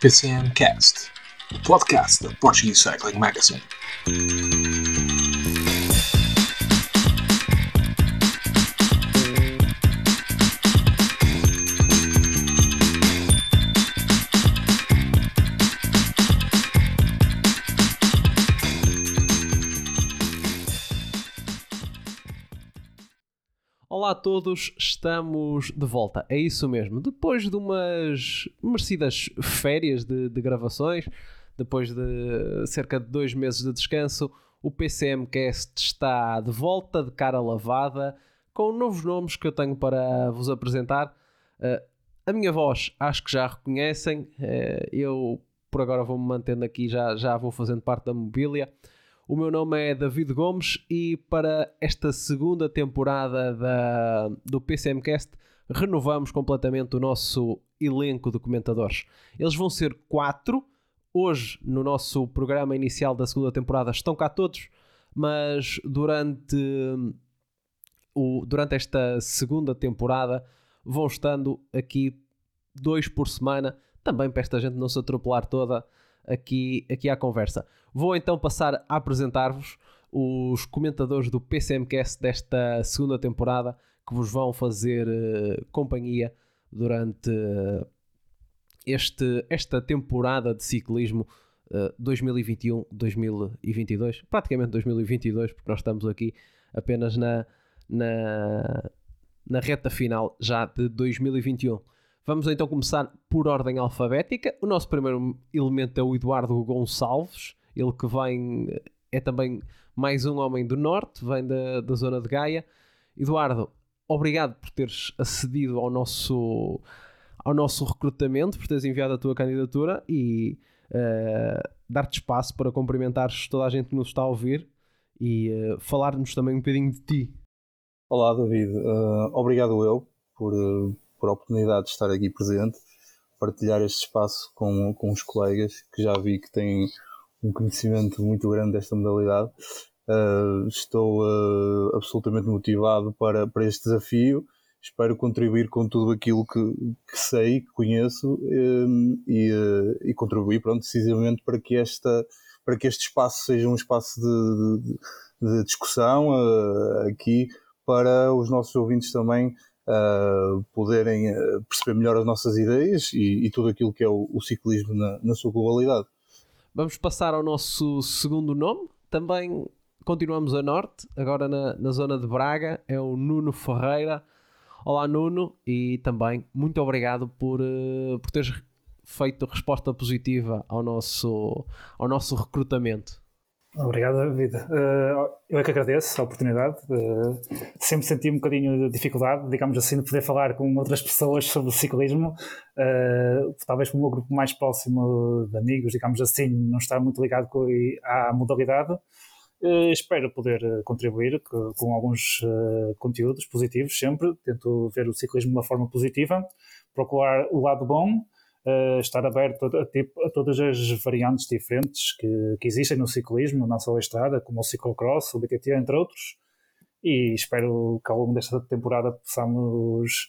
PCM Cast, o podcast da Portuguese Cycling Magazine. Todos, estamos de volta. É isso mesmo. Depois de umas merecidas férias de, de gravações, depois de cerca de dois meses de descanso, o PCMcast está de volta, de cara lavada, com novos nomes que eu tenho para vos apresentar. Uh, a minha voz acho que já reconhecem. Uh, eu por agora vou-me mantendo aqui, já, já vou fazendo parte da mobília. O meu nome é David Gomes e para esta segunda temporada da, do PCMcast renovamos completamente o nosso elenco de comentadores. Eles vão ser quatro. Hoje, no nosso programa inicial da segunda temporada, estão cá todos, mas durante, o, durante esta segunda temporada vão estando aqui dois por semana, também para esta gente não se atropelar toda aqui, aqui à conversa. Vou então passar a apresentar-vos os comentadores do PCMcast desta segunda temporada que vos vão fazer uh, companhia durante uh, este, esta temporada de ciclismo uh, 2021-2022, praticamente 2022, porque nós estamos aqui apenas na, na, na reta final já de 2021. Vamos então começar por ordem alfabética. O nosso primeiro elemento é o Eduardo Gonçalves, ele que vem, é também mais um homem do Norte, vem da, da zona de Gaia. Eduardo, obrigado por teres acedido ao nosso, ao nosso recrutamento, por teres enviado a tua candidatura e uh, dar-te espaço para cumprimentares toda a gente que nos está a ouvir e uh, falar-nos também um bocadinho de ti. Olá, David. Uh, obrigado eu por, por a oportunidade de estar aqui presente, partilhar este espaço com, com os colegas que já vi que têm um conhecimento muito grande desta modalidade. Uh, estou uh, absolutamente motivado para, para este desafio. Espero contribuir com tudo aquilo que, que sei, que conheço um, e, uh, e contribuir pronto, decisivamente para que, esta, para que este espaço seja um espaço de, de, de discussão aqui para os nossos ouvintes também poderem perceber melhor as nossas ideias e, e tudo aquilo que é o, o ciclismo na, na sua globalidade. Vamos passar ao nosso segundo nome. Também continuamos a norte, agora na, na zona de Braga. É o Nuno Ferreira. Olá, Nuno, e também muito obrigado por, uh, por teres feito resposta positiva ao nosso, ao nosso recrutamento. Obrigado, David. Uh, eu é que agradeço a oportunidade. Sempre senti um bocadinho de dificuldade, digamos assim, de poder falar com outras pessoas sobre ciclismo. Uh, talvez com o meu grupo mais próximo de amigos, digamos assim, não estar muito ligado à modalidade. espero poder contribuir com alguns conteúdos positivos sempre. Tento ver o ciclismo de uma forma positiva, procurar o lado bom uh, estar aberto a, a, todas as variantes diferentes que, que, existem no ciclismo, não só a estrada, como o ciclocross, o BTT, entre outros. E espero que ao longo desta temporada possamos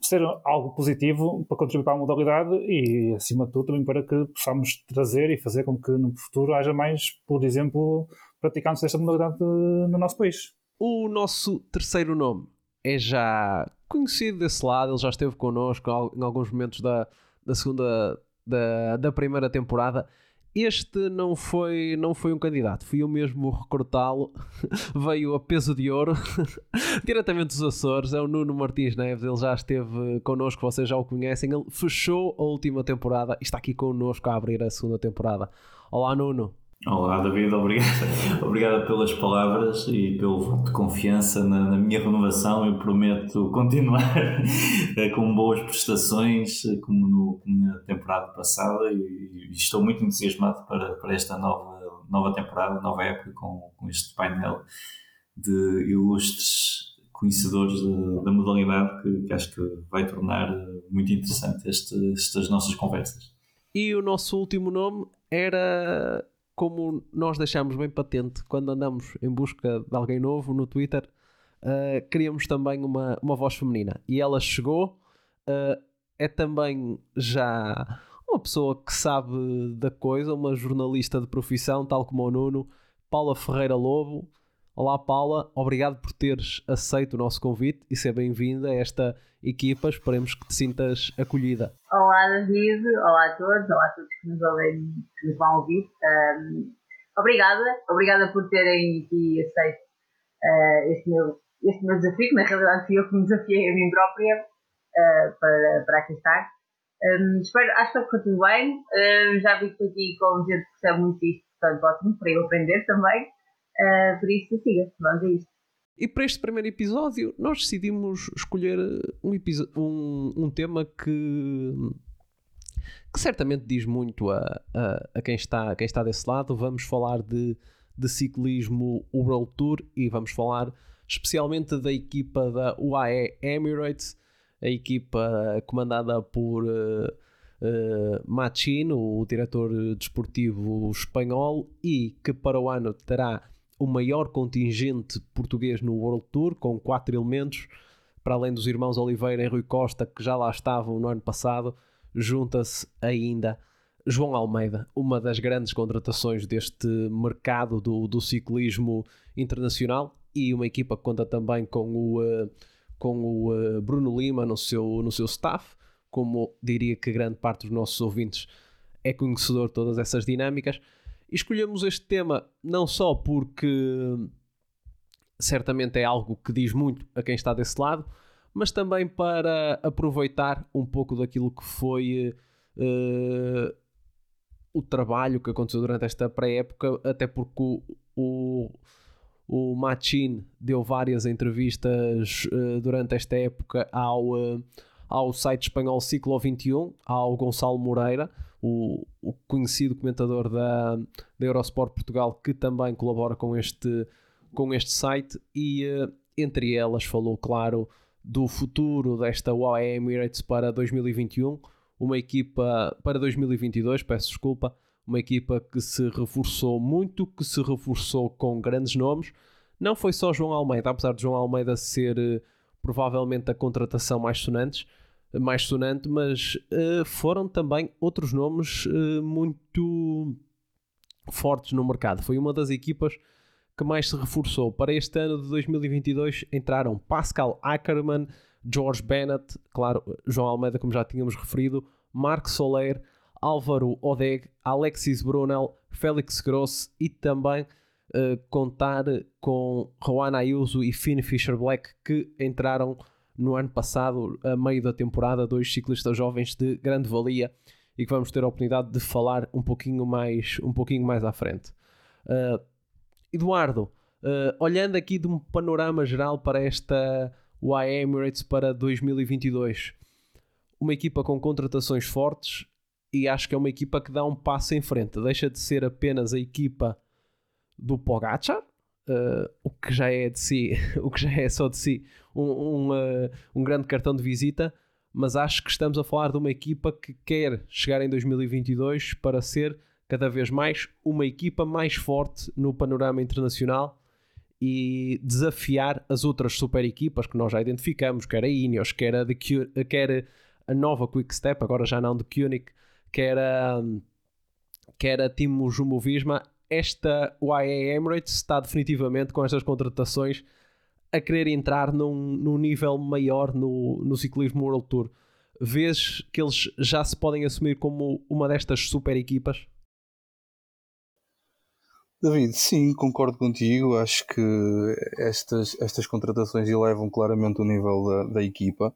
ser algo positivo para contribuir para a modalidade e, acima de tudo, também para que possamos trazer e fazer com que no futuro haja mais, por exemplo, praticantes desta modalidade no nosso país. O nosso terceiro nome é já conhecido desse lado, ele já esteve connosco em alguns momentos da, da segunda, da, da primeira temporada. Este não foi, não foi um candidato, fui eu mesmo recrutá-lo. Veio a peso de ouro, diretamente dos Açores. É o Nuno Martins Neves, ele já esteve connosco, vocês já o conhecem. Ele fechou a última temporada e está aqui connosco a abrir a segunda temporada. Olá, Nuno. Olá, David, obrigado, obrigado pelas palavras e pelo voto de confiança na, na minha renovação. Eu prometo continuar com boas prestações, como, no, como na temporada passada, e, e, estou muito entusiasmado para, para esta nova, nova temporada, nova época, com, com este painel de ilustres conhecedores da, da modalidade que, que, acho que vai tornar muito interessante este, estas nossas conversas. E o nosso último nome era como nós deixamos bem patente quando andamos em busca de alguém novo no Twitter, uh, queríamos também uma, uma voz feminina. E ela chegou, uh, é também já uma pessoa que sabe da coisa, uma jornalista de profissão, tal como o Nuno, Paula Ferreira Lobo. Olá, Paula, obrigado por teres aceito o nosso convite e ser bem-vinda a esta equipa. Esperemos que te sintas acolhida. Olá, David, olá a todos, olá a todos que nos, ouvem, que nos vão ouvir. Um, obrigada, obrigada por terem aqui aceito uh, este, meu, este meu desafio, que na realidade fui eu que me desafiei a mim própria uh, para, para aqui estar. Um, espero, acho que está tudo bem. Um, já vi que aqui com gente que percebe muito isto, portanto, ótimo para eu aprender também. Uh, por isso, siga, vamos a isto. E para este primeiro episódio, nós decidimos escolher um, um, um tema que, que certamente diz muito a, a, a, quem está, a quem está desse lado. Vamos falar de, de ciclismo World Tour e vamos falar especialmente da equipa da UAE Emirates, a equipa comandada por uh, uh, Machino, o diretor desportivo espanhol, e que para o ano terá o maior contingente português no World Tour, com quatro elementos, para além dos irmãos Oliveira e Rui Costa, que já lá estavam no ano passado, junta-se ainda João Almeida, uma das grandes contratações deste mercado do, do ciclismo internacional e uma equipa que conta também com o, uh, com o uh, Bruno Lima no seu, no seu staff, como diria que grande parte dos nossos ouvintes é conhecedor de todas essas dinâmicas. Escolhemos este tema não só porque certamente é algo que diz muito a quem está desse lado, mas também para aproveitar um pouco daquilo que foi uh, o trabalho que aconteceu durante esta pré-época, até porque o, o, o Machin deu várias entrevistas uh, durante esta época ao, uh, ao site espanhol Ciclo 21, ao Gonçalo Moreira, o, o conhecido comentador da, da Eurosport Portugal, que também colabora com este, com este site, e uh, entre elas falou, claro, do futuro desta UAE Emirates para 2021, uma equipa para 2022, peço desculpa, uma equipa que se reforçou muito, que se reforçou com grandes nomes. Não foi só João Almeida, apesar de João Almeida ser uh, provavelmente a contratação mais sonante, mais sonante, mas uh, foram também outros nomes uh, muito fortes no mercado. Foi uma das equipas que mais se reforçou. Para este ano de 2022 entraram Pascal Ackermann, George Bennett, claro, João Almeida, como já tínhamos referido, Marco Soler, Álvaro Odeg, Alexis Brunel, Félix Gross e também uh, contar com Juan Ayuso e Finn Fisher Black que entraram no ano passado, a meio da temporada, dois ciclistas jovens de grande valia e que vamos ter a oportunidade de falar um pouquinho mais, um pouquinho mais à frente. Uh, Eduardo, uh, olhando aqui de um panorama geral para esta Y Emirates para 2022, uma equipa com contratações fortes e acho que é uma equipa que dá um passo em frente. Deixa de ser apenas a equipa do Pogacar, uh, o que já é de si, o que já é só de si um, um, uh, um grande cartão de visita, mas acho que estamos a falar de uma equipa que quer chegar em 2022 para ser cada vez mais uma equipa mais forte no panorama internacional e desafiar as outras super equipas que nós já identificamos, quer a Ineos, quer a, quer a nova Quick Step, agora já não de Koenig, quer a, quer a Timo Jumbo Visma, esta YA Emirates está definitivamente com estas contratações a querer entrar num, num nível maior no, no ciclismo World Tour. Vês que eles já se podem assumir como uma destas super equipas? David, sim, concordo contigo. Acho que estas, estas contratações elevam claramente o nível da, da equipa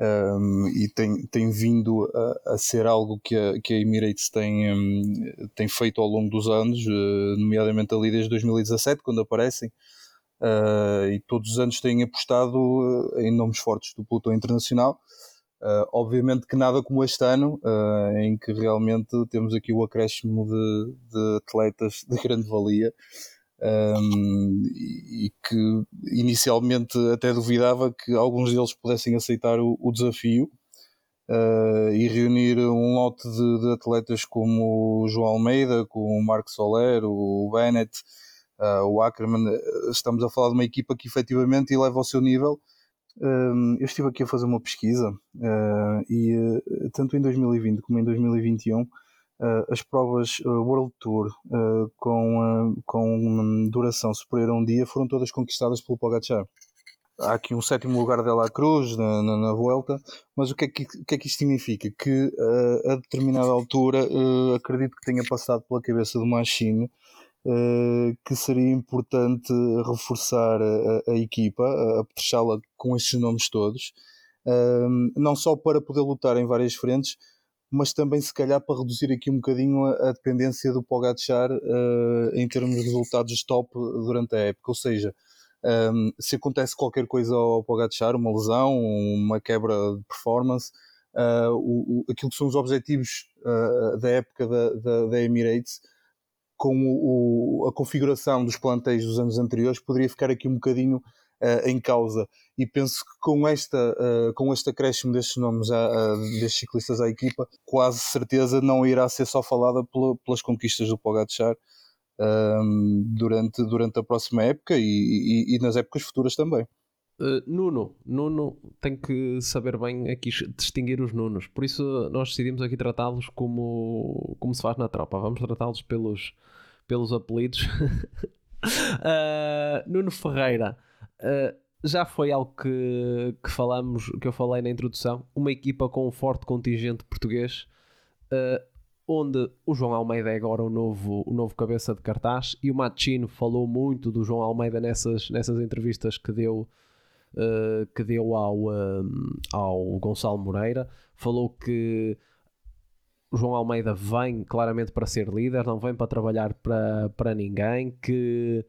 um, e tem, tem vindo a, a, ser algo que a, que a Emirates tem, um, tem feito ao longo dos anos, uh, nomeadamente ali desde 2017, quando aparecem, uh, e todos os anos têm apostado uh, em nomes fortes do pelotão internacional. obviamente que nada como este ano, em que realmente temos aqui o acréscimo de, de atletas de grande valia um, que inicialmente até duvidava que alguns deles pudessem aceitar o, o desafio uh, e reunir um lote de, de, atletas como o João Almeida, como o Marco Soler, o Bennett, uh, o Ackerman. Estamos a falar de uma equipa que efetivamente eleva ao seu nível um, eu estive aqui a fazer uma pesquisa uh, e uh, tanto em 2020 como em 2021 uh, as provas World Tour com, com duração superior a um dia foram todas conquistadas pelo Pogacar. Há aqui um sétimo lugar de La Cruz na, na, na volta, mas o que, é que, que é que isto significa? Que a determinada altura acredito que tenha passado pela cabeça do Machine Uh, que seria importante reforçar a, a equipa, apetrechá-la com estes nomes todos, uh, não só para poder lutar em várias frentes, mas também se calhar para reduzir aqui um bocadinho a, dependência do Pogacar uh, em termos de resultados top durante a época, ou seja, um, se acontece qualquer coisa ao Pogacar, uma lesão, uma quebra de performance, uh, o, o, aquilo que são os objetivos uh, da época da, da, da Emirates com o, a configuração dos plantéis dos anos anteriores poderia ficar aqui um bocadinho uh, em causa. E penso que com, esta, uh, com este acréscimo destes nomes, uh, destes ciclistas à equipa, quase certeza não irá ser só falada pela, pelas conquistas do Pogacar um, durante, durante a próxima época e, e, e nas épocas futuras também. Uh, Nuno, Nuno tem que saber bem aqui distinguir os Nunos, por isso nós decidimos aqui tratá-los como, como se faz na tropa. Vamos tratá-los pelos, pelos apelidos. uh, Nuno Ferreira uh, já foi algo que, que falamos, que eu falei na introdução, uma equipa com um forte contingente português. onde o João Almeida é agora o novo, o novo cabeça de cartaz e o Machino falou muito do João Almeida nessas, nessas entrevistas que deu uh, que deu ao, um, ao Gonçalo Moreira. Falou que o João Almeida vem claramente para ser líder, não vem para trabalhar para, para ninguém, que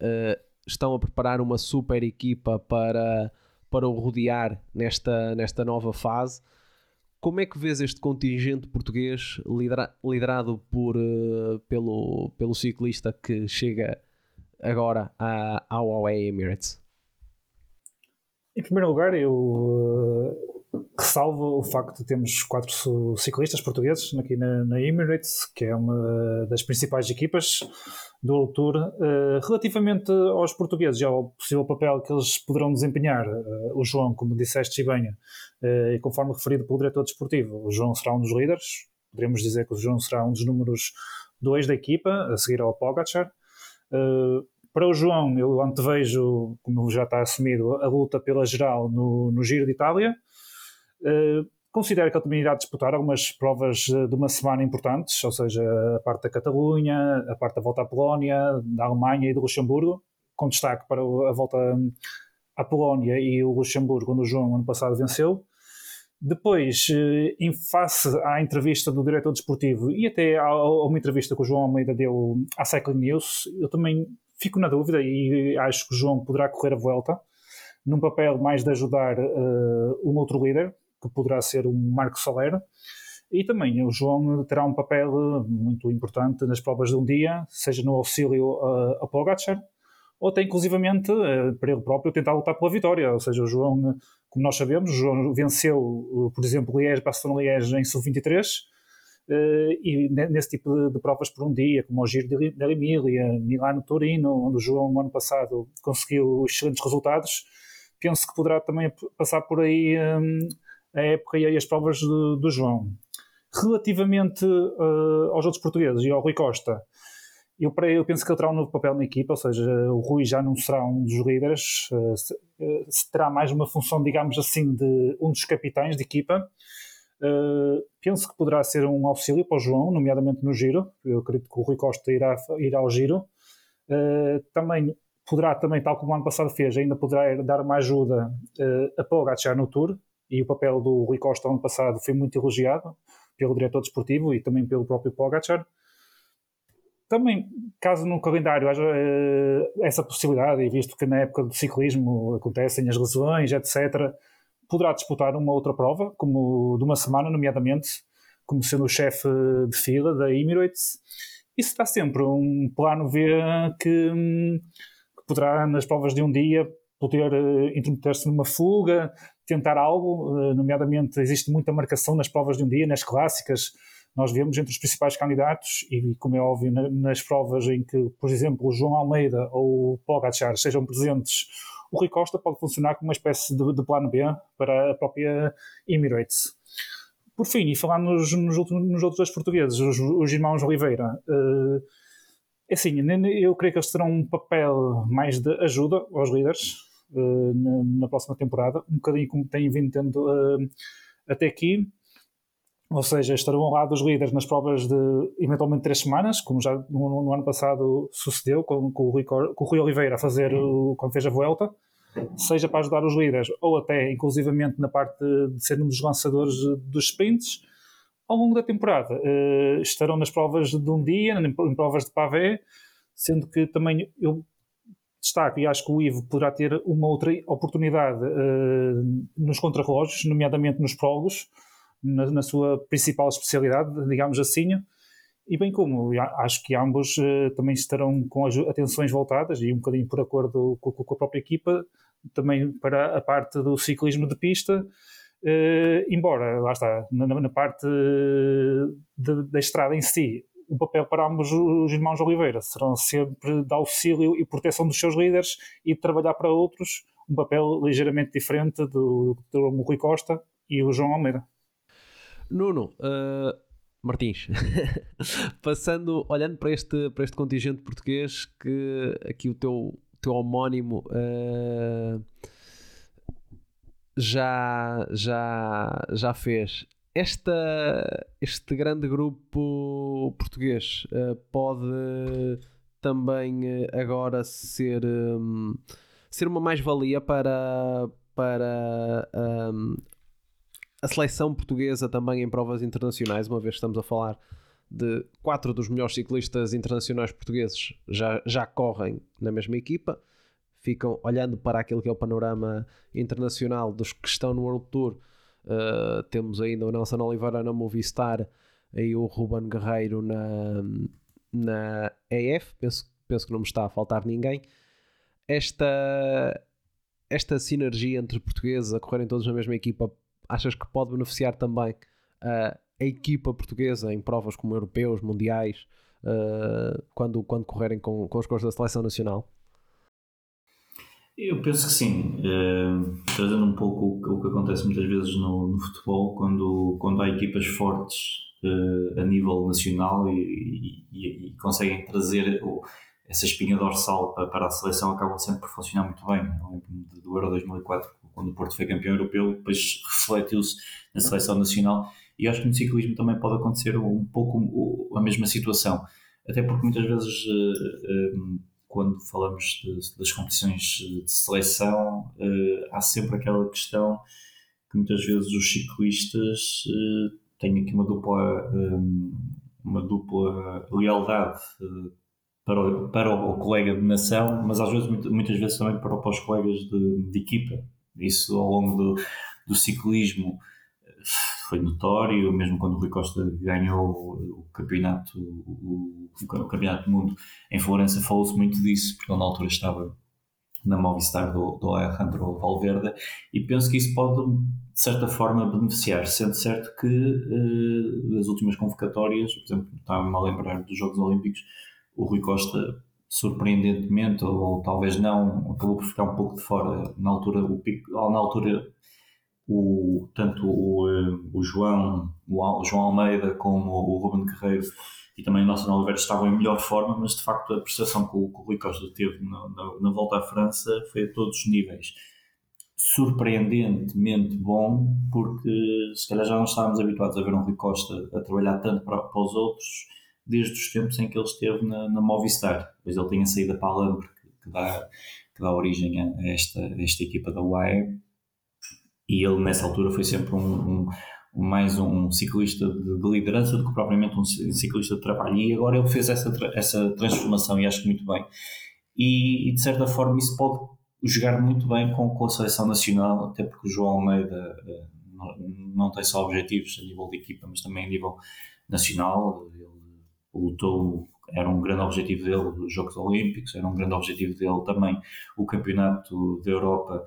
uh, estão a preparar uma super equipa para, para o rodear nesta, nesta nova fase. Como é que vês este contingente português lidera, liderado por, uh, pelo, pelo ciclista que chega agora à, ao Huawei Emirates? Em primeiro lugar, eu uh, ressalvo o facto de termos quatro ciclistas portugueses aqui na, na Emirates, que é uma das principais equipas do Tour. Uh, relativamente aos portugueses e ao possível papel que eles poderão desempenhar, uh, o João, como disseste, Chibanha, e conforme referido pelo diretor desportivo, o João será um dos líderes. Poderíamos dizer que o João será um dos números dois da equipa, a seguir ao Pogacar. Para o João, eu antevejo, como já está assumido, a luta pela geral no, no Giro de Itália. Considero que ele também irá disputar algumas provas eh, de uma semana importantes, ou seja, a parte da Catalunha, a parte da volta à Polónia, da Alemanha e do Luxemburgo, com destaque para a volta à Polónia e o Luxemburgo, onde o João ano passado venceu. Depois, eh, em face à entrevista do diretor desportivo e até a uma entrevista que o João Almeida deu à Cycling News, eu também fico na dúvida e acho que o João poderá correr a volta num papel mais de ajudar uh, um outro líder, que poderá ser o Marco Soler. E também o João terá um papel eh, muito importante nas provas de um dia, seja no auxílio uh, a Pogacar, ou até inclusivamente uh, para ele próprio tentar lutar pela vitória. Ou seja, o João, como nós sabemos, o João venceu, uh, por exemplo, Liège, Bastogne-Liège em sub-23, Uh, e nesse tipo de, provas por um dia, como o Giro da Emília, Milano-Torino, onde o João, no ano passado, conseguiu excelentes resultados, penso que poderá também passar por aí um, a época e as provas do, João. Relativamente uh, aos outros portugueses e ao Rui Costa, eu, eu penso que ele terá um novo papel na equipa, ou seja, o Rui já não será um dos líderes, uh, se, terá mais uma função, digamos assim, de um dos capitães de equipa, Uh, penso que poderá ser um auxílio para o João, nomeadamente no giro. Eu acredito que o Rui Costa irá, irá ao giro. Uh, também poderá, também, tal como o ano passado fez, ainda poderá dar uma ajuda uh, a Pogacar no Tour. E o papel do Rui Costa ano passado foi muito elogiado pelo diretor desportivo e também pelo próprio Pogacar. Também, caso no calendário haja essa possibilidade, e visto que na época do ciclismo acontecem as lesões, etc., poderá disputar uma outra prova, como de uma semana, nomeadamente, como sendo o chefe de fila da Emirates. Isso está sempre um plano V que, que poderá, nas provas de um dia, poder uh, intrometer-se numa fuga, tentar algo, uh, nomeadamente existe muita marcação nas provas de um dia, nas clássicas, nós vemos entre os principais candidatos e, como é óbvio, na, nas provas em que, por exemplo, o João Almeida ou o Pogacar sejam presentes o Rui Costa pode funcionar como uma espécie de, de plano B para a própria Emirates. Por fim, e falando nos, nos, nos outros dois portugueses, os, os irmãos Oliveira, uh, assim, eu creio que eles terão um papel mais de ajuda aos líderes uh, na, na, próxima temporada, um bocadinho como têm vindo tendo uh, até aqui. Ou seja, estarão ao lado dos líderes nas provas de eventualmente três semanas, como já no, no ano passado sucedeu com, com, o Rui, com, o Rui, Oliveira a fazer o, quando fez a volta, seja para ajudar os líderes ou até inclusivamente na parte de, de ser um dos lançadores dos sprints. Ao longo da temporada uh, estarão nas provas de um dia, em, provas de pavé, sendo que também eu destaco e acho que o Ivo poderá ter uma outra oportunidade uh, nos contrarrelógios, nomeadamente nos prólogos na, na, sua principal especialidade, digamos assim, e bem como acho que ambos uh, também estarão com as atenções voltadas e um bocadinho por acordo com, com a própria equipa, também para a parte do ciclismo de pista, uh, embora, lá está, na, na parte da estrada em si, o papel para ambos os irmãos Oliveira serão sempre de auxílio e proteção dos seus líderes e de trabalhar para outros, um papel ligeiramente diferente do, do Rui Costa e o João Almeida. Nuno, uh, Martins, passando, olhando para este, para este contingente português, que aqui o teu, teu homónimo uh, já, já, já fez. Esta, este grande grupo português uh, pode também agora ser, um, ser uma mais-valia para, para um, a seleção portuguesa também em provas internacionais, uma vez que estamos a falar de quatro dos melhores ciclistas internacionais portugueses já, já correm na mesma equipa, ficam olhando para aquilo que é o panorama internacional dos que estão no World Tour. Uh, temos ainda o Nelson Oliveira na Movistar e o Ruben Guerreiro na, na EF. Penso, penso que não me está a faltar ninguém. Esta, esta sinergia entre portugueses a correrem todos na mesma equipa achas que pode beneficiar também uh, a equipa portuguesa em provas como europeus, mundiais, uh, quando, quando correrem com, com os cores da seleção nacional? Eu penso que sim, uh, trazendo um pouco o, que acontece muitas vezes no, no futebol, quando, quando há equipas fortes uh, a nível nacional e, e, e conseguem trazer o, essa espinha dorsal para, para, a seleção, acabam sempre por funcionar muito bem. do Euro 2004 quando o Porto foi campeão europeu, depois refletiu-se na seleção nacional. E acho que no ciclismo também pode acontecer um pouco a mesma situação. Até porque muitas vezes, eh, quando falamos de, das competições de seleção, eh, há sempre aquela questão que muitas vezes os ciclistas têm aqui uma dupla, uma dupla lealdade para o, para o colega de nação, mas às vezes, muitas vezes também para, para os colegas de, de equipa. Isso ao longo do, do ciclismo foi notório, mesmo quando o Rui Costa ganhou o campeonato, o, o campeonato do mundo em Florença, falou-se muito disso, porque ele na altura estava na Movistar do, do Alejandro Valverde, e penso que isso pode, de certa forma, beneficiar, sendo certo que uh, últimas convocatórias, por exemplo, estava-me a lembrar dos Jogos Olímpicos, o Rui Costa surpreendentemente, ou, ou, talvez não, acabou por ficar um pouco de fora. Na altura, o, na altura o, tanto o, eh, o, João, o João Almeida como o Ruben Guerreiro e também o Nelson Oliveira estavam em melhor forma, mas de facto a prestação que o, que o Rui Costa teve na, na, na, volta à França foi a todos os níveis. Surpreendentemente bom, porque se calhar já não estávamos habituados a ver um Rui Costa a trabalhar tanto para, para os outros desde os tempos em que ele esteve na, na Movistar. Depois ele tinha saído para a Lambre, que, dá, que dá origem a esta, a esta equipa da UAE, e ele nessa altura foi sempre um, um mais um ciclista de, de, liderança do que propriamente um ciclista de trabalho. E agora ele fez essa, essa transformação e acho que muito bem. E, e, de certa forma isso pode jogar muito bem com, com a seleção nacional, até porque o João Almeida uh, não, não, tem só objetivos a nível de equipa, mas também a nível nacional. Ele lutou, era um grande objetivo dele os Jogos Olímpicos, era um grande objetivo dele também o Campeonato da Europa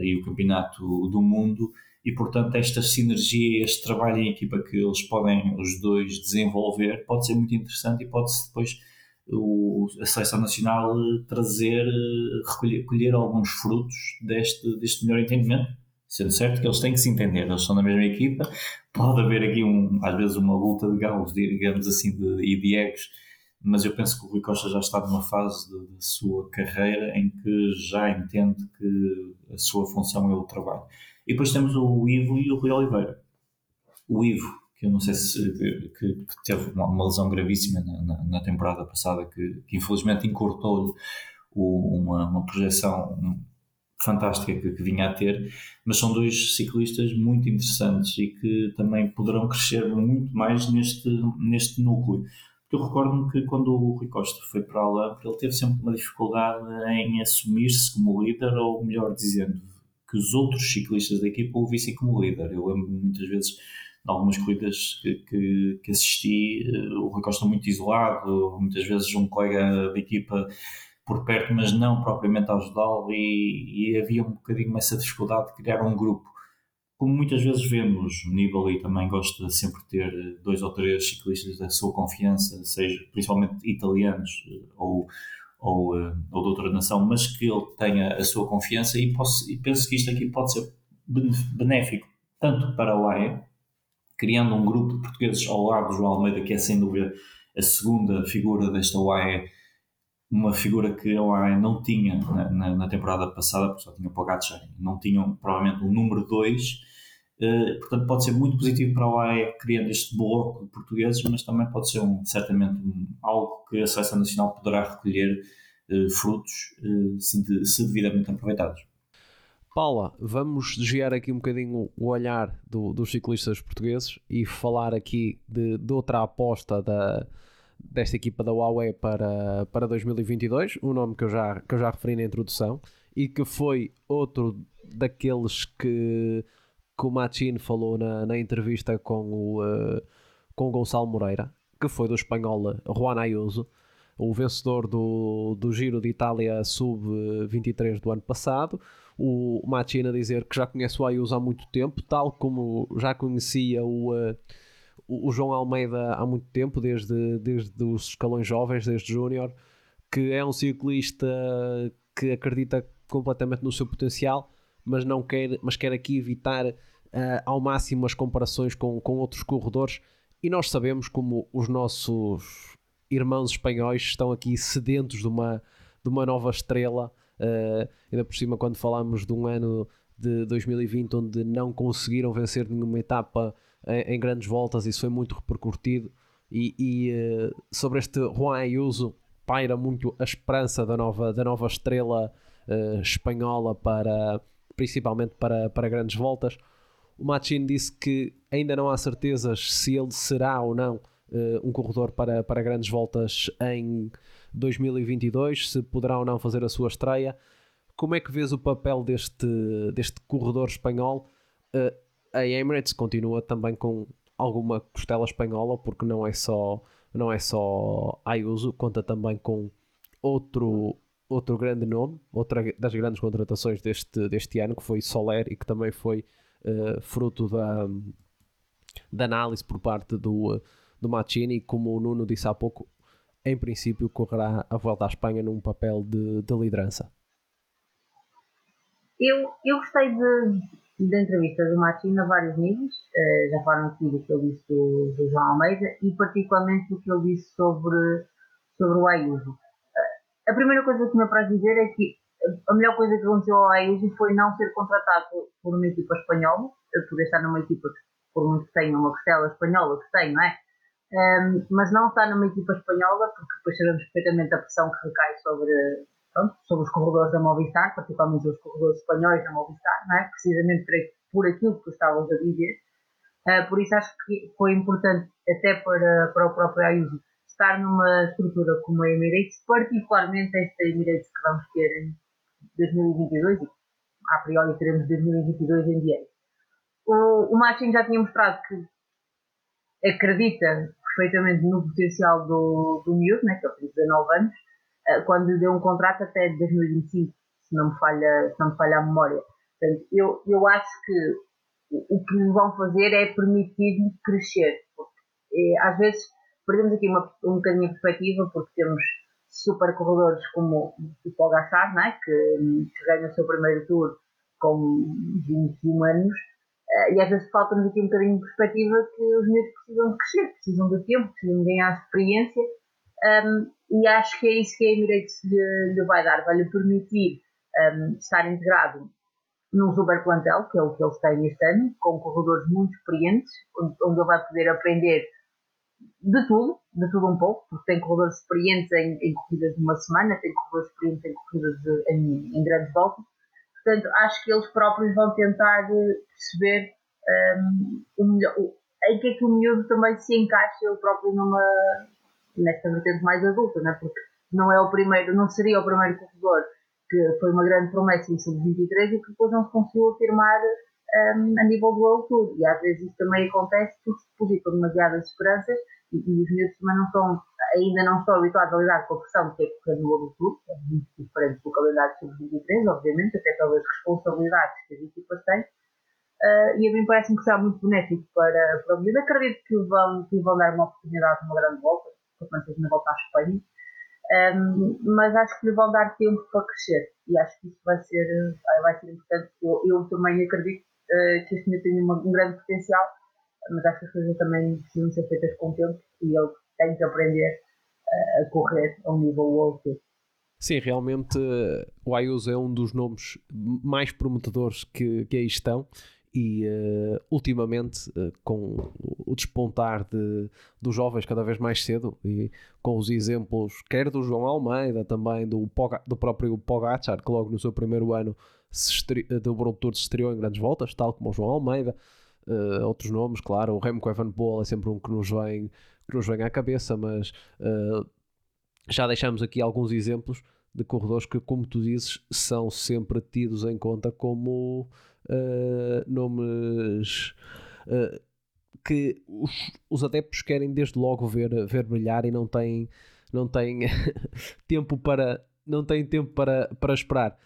e o Campeonato do Mundo e portanto esta sinergia, este trabalho em equipa que eles podem os dois desenvolver pode ser muito interessante e pode-se depois o, a seleção nacional trazer, recolher, recolher alguns frutos deste, deste melhor entendimento. Sendo certo que eles têm que se entender, eles são da mesma equipa, pode haver aqui um, às vezes uma luta de galos, digamos assim, de, e de egos, mas eu penso que o Rui Costa já está numa fase da sua carreira em que já entende que a sua função é o trabalho. E depois temos o Ivo e o Rui Oliveira. O Ivo, que eu não sei se que, que teve uma, uma, lesão gravíssima na, na, na temporada passada, que, que infelizmente encurtou-lhe uma, uma projeção fantástica que, que, vinha a ter, mas são dois ciclistas muito interessantes e que também poderão crescer muito mais neste, neste núcleo. Eu recordo-me que quando o Rui Costa foi para a Lampre, ele teve sempre uma dificuldade em assumir-se como líder, ou melhor dizendo, que os outros ciclistas da equipa o vissem como líder. Eu lembro muitas vezes de algumas corridas que, que, que assisti, eh, o Rui Costa muito isolado, muitas vezes um colega da equipa por perto, mas não propriamente a ajudá-lo, e, e, havia um bocadinho essa dificuldade de criar um grupo como muitas vezes vemos, o Nibali também gosta de sempre ter dois ou três ciclistas da sua confiança, seja principalmente italianos eh, ou, ou, eh, ou de outra nação, mas que ele tenha a sua confiança e, posso, e penso que isto aqui pode ser benéfico tanto para a UAE, criando um grupo de portugueses ao lado do João Almeida, que é sem dúvida a segunda figura desta UAE uma figura que a OAE não tinha na, na, na, temporada passada, porque só tinha o Pogacar, não tinham provavelmente um número 2, uh, eh, portanto pode ser muito positivo para a OAE criando este bloco de portugueses, mas também pode ser um, certamente um, algo que a Seleção Nacional poderá recolher uh, frutos uh, se, de, se devidamente aproveitados. Paula, vamos desviar aqui um bocadinho o olhar do, dos ciclistas portugueses e falar aqui de, de outra aposta da, desta equipa da Huawei para, para 2022, um nome que eu, já, que eu já referi na introdução, e que foi outro daqueles que, que o Machin falou na, na entrevista com o, uh, com o Gonçalo Moreira, que foi do espanhol Juan Ayuso, o vencedor do, do Giro de Itália Sub-23 do ano passado. O Machin a dizer que já conhece o Ayuso há muito tempo, tal como já conhecia o... Uh, o, João Almeida há muito tempo, desde, desde os escalões jovens, desde Júnior, que é um ciclista que acredita completamente no seu potencial, mas não quer, mas quer aqui evitar uh, ao máximo as comparações com, com outros corredores. E nós sabemos como os nossos irmãos espanhóis estão aqui sedentos de uma, de uma nova estrela. Uh, ainda por cima, quando falamos de um ano de 2020 onde não conseguiram vencer nenhuma etapa em, em grandes voltas, isso foi muito repercutido. E, e uh, sobre este Juan Ayuso paira muito a esperança da nova, da nova estrela uh, espanhola para principalmente para, para grandes voltas. O Machin disse que ainda não há certezas se ele será ou não uh, um corredor para, para grandes voltas em 2022, se poderá ou não fazer a sua estreia. Como é que vês o papel deste, deste corredor espanhol? Uh, a Emirates continua também com alguma costela espanhola, porque não é só não é só Ayuso, conta também com outro outro grande nome, outra das grandes contratações deste, deste ano, que foi Soler e que também foi uh, fruto da, da análise por parte do, do Machini, como o Nuno disse há pouco, em princípio correrá a volta à Espanha num papel de, de liderança. Eu, eu gostei de, da entrevista do Martins a vários níveis, uh, já falaram aqui do que ele disse do, do, João Almeida e particularmente do que ele disse sobre, sobre o Ayuso. Uh, a primeira coisa que me apraz dizer é que a melhor coisa que aconteceu ao Ayuso foi não ser contratado por, uma equipa espanhola, poder estar numa equipa que, por muito que uma costela espanhola, que tem, não é? Um, ehm, mas não estar numa equipa espanhola, porque depois sabemos perfeitamente a pressão que recai sobre, pronto, sobre os corredores da Movistar, particularmente os corredores espanhóis da Movistar, não é? precisamente por aquilo que estavas a dizer. Uh, por isso acho que foi importante até para, para o próprio Ayuso estar numa estrutura como a Emirates, particularmente esta Emirates que vamos ter em 2022 e a priori teremos 2022 em diante. O, o Martin já tinha mostrado que acredita perfeitamente no potencial do, do miúdo, né, que ele tem 19 anos, quando lhe deu um contrato até 2025, se não me falha, se não me falha a memória. Portanto, eu, eu acho que o que lhe vão fazer é permitir-lhe crescer. Porque, é, às vezes perdemos aqui uma, um bocadinho a perspectiva porque temos super corredores como o Pogacar, né? que, que ganha o seu primeiro tour com 21 anos, uh, e às vezes falta-nos aqui um bocadinho de perspectiva que os miúdos precisam de crescer, precisam de tempo, precisam de ganhar experiência, um, e acho que é isso que a Emirates lhe, lhe vai dar, vai lhe permitir um, estar integrado num super plantel, que é o que eles têm este ano, com corredores muito experientes, onde, onde ele vai poder aprender de tudo, de tudo um pouco, porque tem corredores experientes em, em corridas de uma semana, tem corredores experientes em corridas de, em, em, grandes voltas. Portanto, acho que eles próprios vão tentar eh, perceber um, o melhor, em que é que o miúdo também se encaixa ele próprio numa, nesta vertente mais adulta, né? porque não é o primeiro, não seria o primeiro corredor que foi uma grande promessa em sub-23 e que depois não se conseguiu afirmar um, a nível do World. E às vezes isso também acontece porque se depositam demasiadas esperanças e, e os miúdos também não estão, ainda não estão habituados a lidar com a pressão que é correr no World Tour, é muito diferente do calendário sub-23, obviamente, até pelas responsabilidades que as equipas têm. Uh, e a mim parece-me que será muito benéfico para, para o miúdo. Acredito que vão, que vão dar uma oportunidade numa grande volta, consequências na volta à Espanha. Um, mas acho que lhe vão dar tempo para crescer e acho que isso vai ser, vai ser importante. Eu, eu também acredito uh, que este menino tem uma, um grande potencial, mas acho que as coisas também precisam ser feitas com tempo e ele tem que aprender uh, a correr a um nível outro. Sim, realmente o Ayuso é um dos nomes mais prometedores que, que aí estão e uh, ultimamente uh, com o despontar de, dos jovens cada vez mais cedo e com os exemplos quer do João Almeida também do, Poga, do próprio Pogacar que logo no seu primeiro ano do World Tour se estreou em grandes voltas tal como o João Almeida uh, outros nomes claro o Remco Evenepoel é sempre um que nos vem que nos vem à cabeça mas já deixamos aqui alguns exemplos de corredores que como tu dizes são sempre tidos em conta como uh, nomes uh, que os, os, adeptos querem desde logo ver, ver brilhar e não têm, não têm tempo para não têm tempo para, para esperar.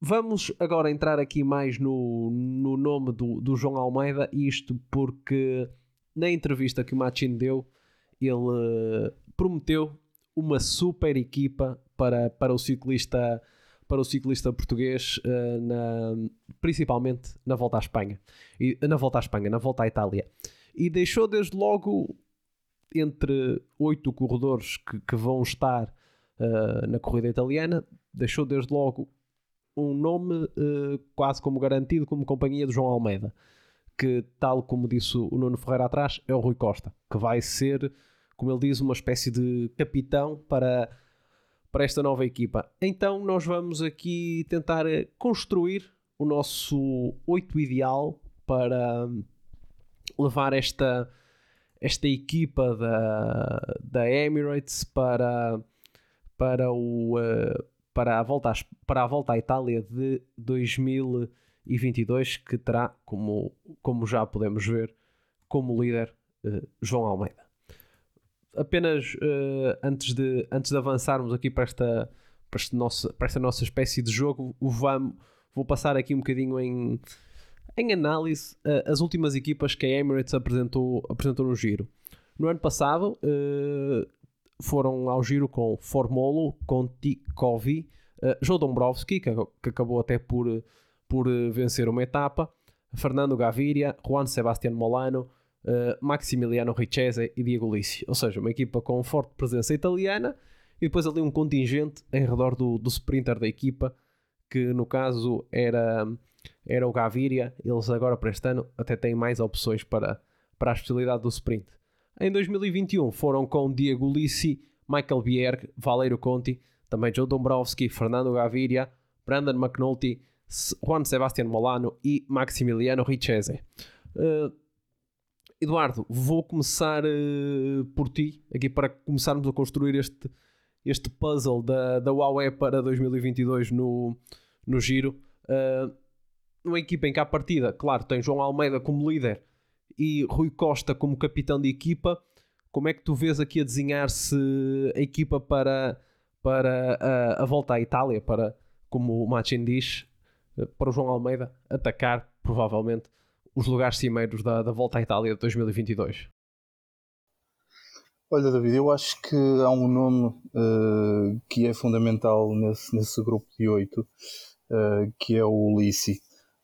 Vamos agora entrar aqui mais no, no nome do, do João Almeida, isto porque na entrevista que o Machin deu, ele uh, prometeu uma super equipa para, para o ciclista para o ciclista português, uh, na, principalmente na volta à Espanha. E, na volta à Espanha, na volta à Itália. E deixou desde logo entre oito corredores que, que vão estar uh, na corrida italiana, deixou desde logo um nome uh, quase como garantido como companhia de João Almeida, que tal como disse o Nuno Ferreira atrás, é o Rui Costa, que vai ser, como ele diz, uma espécie de capitão para para esta nova equipa. Então nós vamos aqui tentar eh, construir o nosso 8 ideal para hum, levar esta, esta equipa da, da Emirates para, para, o, uh, para, a volta para a volta à Itália de 2022, que terá, como, como já podemos ver, como líder uh, João Almeida apenas uh, antes, de, antes de avançarmos aqui para esta, para, este nosso, para esta nossa espécie de jogo, vou passar aqui um bocadinho em, em análise uh, as últimas equipas que a Emirates apresentou, apresentou no Giro. No ano passado uh, foram ao Giro com Formolo, Conti, Covi, uh, Joe Dombrowski, que, que, acabou até por, por vencer uma etapa, Fernando Gaviria, Juan Sebastián Molano, uh, Maximiliano Richese e Diego Lissi. Ou seja, uma equipa com forte presença italiana e depois ali um contingente em redor do, do sprinter da equipa, que no caso era, era o Gaviria. Eles agora para este ano até têm mais opções para, para a especialidade do sprint. Em 2021 foram com Diego Lissi, Michael Bierg, Valerio Conti, também Joe Dombrowski, Fernando Gaviria, Brandon McNulty, Juan Sebastian Molano e Maximiliano Richese. Uh, Eduardo, vou começar uh, por ti, aqui para começarmos a construir este, este puzzle da, da Huawei para 2022 no, no Giro. Uh, uma equipa em que, à partida, claro, tem João Almeida como líder e Rui Costa como capitão de equipa. Como é que tu vês aqui a desenhar-se a equipa para, para a, a volta à Itália, para, como o Machin diz, eh, para o João Almeida atacar, provavelmente, os lugares cimeiros da, da volta à Itália de 2022? Olha, David, eu acho que há um nome uh, que é fundamental nesse, nesse grupo de oito, uh, que é o Ulissi,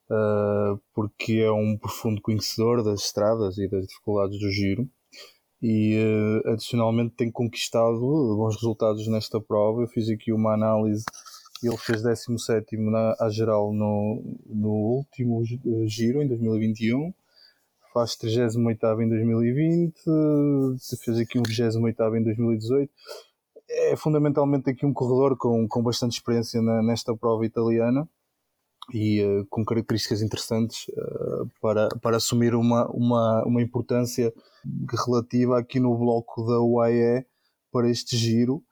uh, porque é um profundo conhecedor das estradas e das dificuldades do giro e adicionalmente tem conquistado bons resultados nesta prova. Eu fiz aqui uma análise, ele fez 17 na, à geral no, no último giro, em 2021 faz 38 em 2020, fez aqui um 28 em 2018. É fundamentalmente aqui um corredor com, com bastante experiência na, nesta prova italiana e uh, com características interessantes uh, para, para assumir uma, uma, uma importância relativa aqui no bloco da UAE para este giro